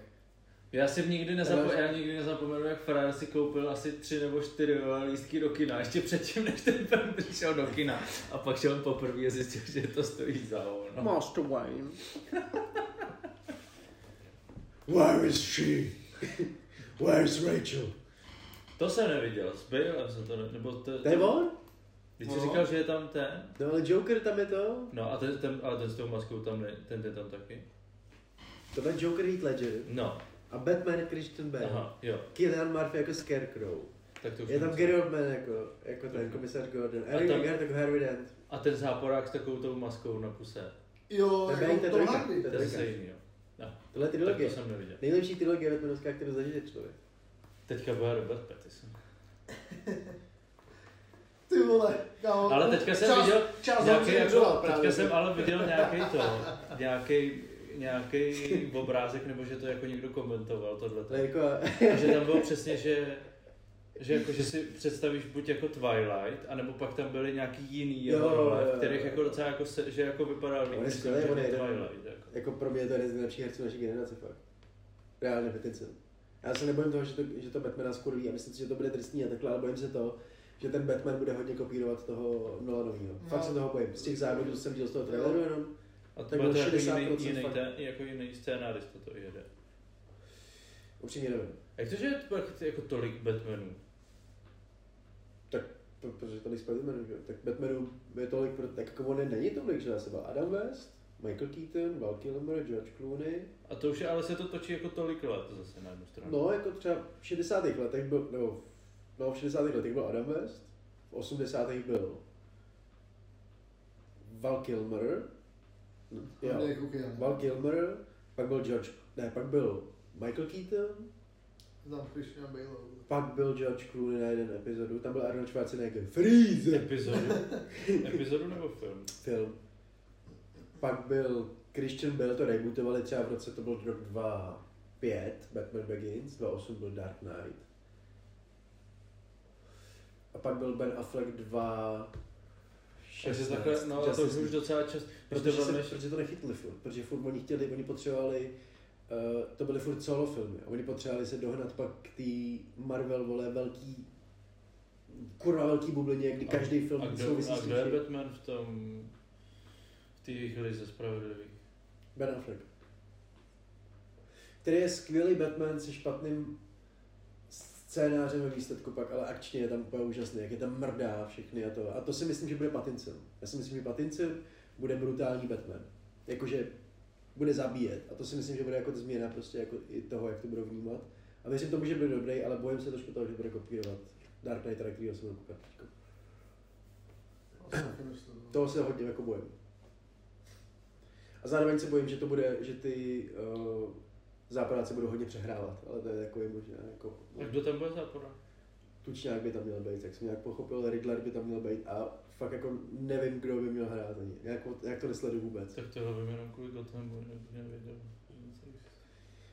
Já si nikdy, nezapo- já nikdy nezapomenu, jak Frajer si koupil asi tři nebo čtyři lístky do kina, ještě předtím, než ten film přišel do kina. A pak šel poprvé a zjistil, že to stojí za hovno. Master Wayne. Where is she? Where is Rachel? To jsem neviděl, s Balem jsem to ne, nebo to, To je on? Když jsi No. říkal, že je tam ten, No ale Joker tam je to. no a ten, ten, ale ten s tou maskou tam ne, ten je tam taky. To je Joker Heath Ledger. No, A Batman je Christian Bale. aha, jo. Killian Murphy jako Scarecrow. Tak to Je tam Gary Oldman jako, jako ten komisař Gordon. A Harry tam- Maguire jako Harry Dent. A ten záporák s takovou tou maskou na puse. Jo, To je jako to. Hardy. To To je trojka. stejný, jo. No, Tohle je tak trilogie. to jsem neviděl. Nejlepší trilogie Batmanovská, kterou zažije člověk. Teďka bude Robert Pattinson. Ty vole, kámo. Ale teďka jsem čas, viděl čas nějaký, hodně jako, dělat teďka jsem ale viděl nějaký to, nějaký, nějaký obrázek, nebo že to jako někdo komentoval tohle. To jako, že tam bylo přesně, že že, jako, že si představíš buď jako Twilight, anebo pak tam byly nějaký jiný jeho Jo, role, jo, jo, v kterých jo. jako docela jako se, že jako vypadal líp, On je než skvělý, ten on je jeden. Twilight. Jako. jako pro mě je to jeden z nejlepších herců naší generace fakt. Reálně Pattinson. Já se nebojím toho, že to, že to Batmana skurví a myslím si, že to bude tristní a takhle, ale bojím se toho, že ten Batman bude hodně kopírovat toho Nolanovýho. Fakt No. se toho bojím. Z těch závodů co jsem viděl z toho traileru jenom. A to Tak byl to jako jiný, 60% jiný, fakt. ten, jako jiný scénárista to jede. Upřímně nevím. Jak to, že je to jako tolik Batmanů? To, protože tolik Spider-Manů, že? Tak Batmanů je tolik, pro- tak jako on není tolik, že já jsem byl Adam West, Michael Keaton, Val Kilmer, George Clooney. A to už je, ale se to točí jako tolik let zase na jednu stranu. No, jako třeba v 60. letech byl, nebo no, v 60. letech byl Adam West, v 80. byl Val Kilmer, jo. Val Kilmer, pak byl George, ne, pak byl Michael Keaton, Znám Christian Bale. pak byl George Clooney na jeden epizodu, tam byl Arnold Schwarzenegger, Freeze! Epizodu? Epizodu nebo film? film. Pak byl Christian Bale, to rebootovali třeba v roce, to byl rok 2005, Batman Begins, 2008 byl Dark Knight. A pak byl Ben Affleck 2 Takže takhle, no to už už docela čas, to Protože, se, protože to nechytli furt, protože furt oni chtěli, oni potřebovali, uh, to byly furt solo filmy, a oni potřebovali se dohnat pak k té Marvel, vole, velký, kurva velký bublině, kdy každý film a souvisí a s kdo je. Batman v tom, v té jejich lize spravedlivých? Ben Affleck. Který je skvělý Batman se špatným scénářem ve výsledku pak, ale akčně je tam úplně úžasný, jak je tam mrdá všechny a to. A to si myslím, že bude Pattinson. Já si myslím, že Pattinson bude brutální Batman. Jakože bude zabíjet. A to si myslím, že bude jako změna prostě jako i toho, jak to budou vnímat. A věřím tomu, že bude dobrý, ale bojím se trošku toho, že bude kopírovat Dark Knight, kterýho jsem koukat. Toho se hodně jako bojím. A zároveň se bojím, že to bude, že ty uh, západáci budou hodně přehrávat, ale to je takový možná jako... A kdo tam bude zápora? Tučňák by tam měl být, jak jsem nějak pochopil, Riddler by tam měl být a fakt jako nevím, kdo by měl hrát ani. Jak, jak to nesleduju vůbec. Tak tohle bym jenom kvůli Gothamu ne- nevěděl.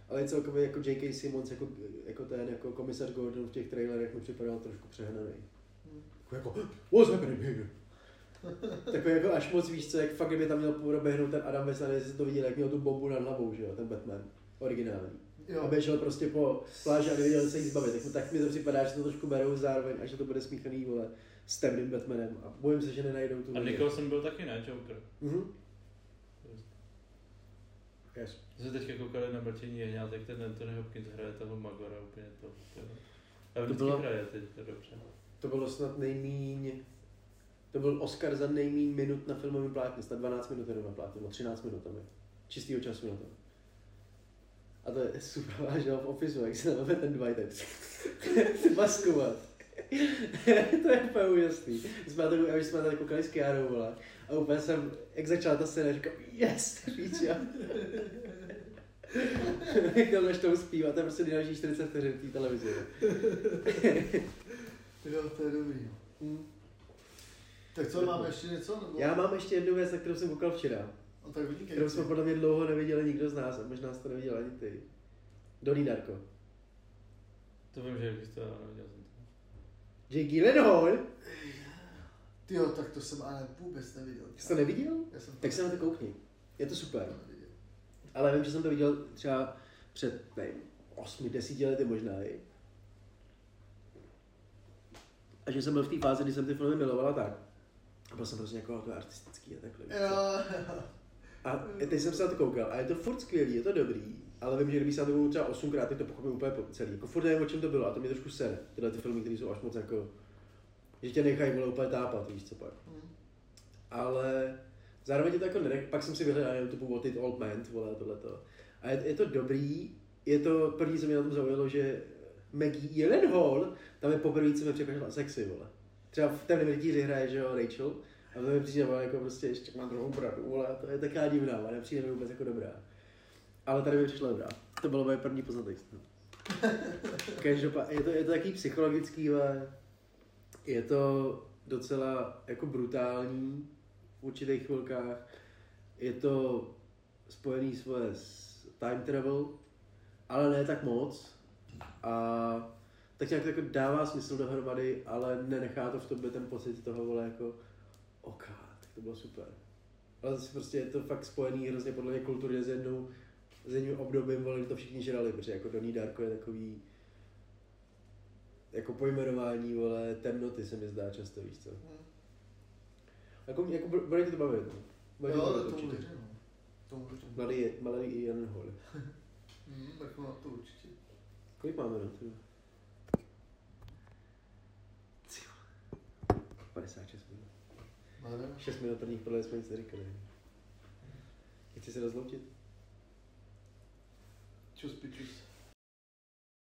Ale celkově jako J.K. Simmons, jako, jako ten, jako komisař Gordon v těch trailerech mi připadal trošku přehnaný. Hmm. Jako, jako what's happening here? Takový jako až moc víš co, jak fakt kdyby tam měl proběhnout ten Adam West, jestli to viděl, jak měl tu bombu nad hlavou, že jo, ten Batman, originální. Jo. A běžel prostě po pláži a nevěděl se jí zbavit. Tak, tak mi to připadá, že to trošku berou zároveň a že to bude smíchaný, vole, s temným Batmanem. A bojím se, že nenajdou tu A. Nicholson byl taky, ne, Joker. Mhm. Yes. Jsme teďka koukali na Mrtění jehňát, jak ten Anthony Hopkins hraje toho Magora úplně to. to a vždycky bylo- hraje teď to dobře. To bylo snad nejmíň... To byl Oscar za nejmíň minut na filmovém plátně, snad 12 minut jenom na plátně, nebo 13 minut tam je. Čistýho času na to. A to je super, že v ofisu, jak se tam ten Dwight, tak maskovat. to je úplně úžasný. Jsme na to, my jsme na to koukali s Kiarou, vole. A úplně jsem, jak začala ta scéna, říkám, yes, píča. Jak tam než to zpívat, to je prostě nejdelší 40 vteřin té televize. Jo, to je dobrý. Mm. Tak co, máme ještě něco? Nebo... Já mám ještě jednu věc, na kterou jsem koukal včera, No tak kterou jsme podle mě dlouho neviděli nikdo z nás, a možná jsi to neviděl ani ty. Donnie Darko. To vím, že existuje, ale neviděl jsem to. Jake Gyllenhaal? Ty jo, tak to jsem ale vůbec neviděl. Jsi to neviděl? Já jsem Tak se na to koukni. Je to super. Ale vím, že jsem to viděl třeba před, nevím, 8, 10 lety možná i. A že jsem byl v té fázi, kdy jsem ty filmy miloval a tak. A byl jsem prostě jako to artistický a takhle. co. Jo, A teď jsem se na to koukal a je to furt skvělý, je to dobrý, ale vím, že kdyby se na to koukal třeba osmkrát, tak to pochopím úplně po celý. Jako furt nevím, o čem to bylo a to mě trošku sere, tyhle ty filmy, které jsou až moc jako, že tě nechají vole úplně tápat, víš co pak. Hm. Ale zároveň je to jako nenech, pak jsem si vyhledal na YouTube What It Old Meant, vole, tohleto. A je, je, to dobrý, je to první, co mě na tom zaujalo, že Maggie Gyllenhaal, tam je poprvé, co mi připadá sexy, vole. Třeba v té hraje, že jo, Rachel, a to mi přijde jako prostě ještě mám druhou bradu, vole, a to je taková divná, ale nepřijde mi vůbec jako dobrá. Ale tady mi přišla dobrá. To bylo moje první poznatek. Každopádně, je to, je to takový psychologický, ale je to docela jako brutální v určitých chvilkách. Je to spojený svoje s time travel, ale ne tak moc. A tak nějak jako dává smysl dohromady, ale nenechá to v tobě ten pocit toho, vole, jako ok, tak to bylo super. Ale zase prostě je to fakt spojený hrozně podle mě kulturně s jednou, s jedním obdobím, kdy to všichni žrali, protože jako Donnie Darko je takový jako pojmenování, vole, temnoty se mi zdá často, víš co. Hm. Jako, jako bu- bude tě to bavit, no. Bude Jo, to to určitě. věřím. no. Tomu věřím. Mladý, mladý Jan Hol. Hm, tak no, to určitě. Kolik máme na to? 56 Máme 6 minut prvních podle jsme nic neříkali. Chci se rozloučit? čus pičus.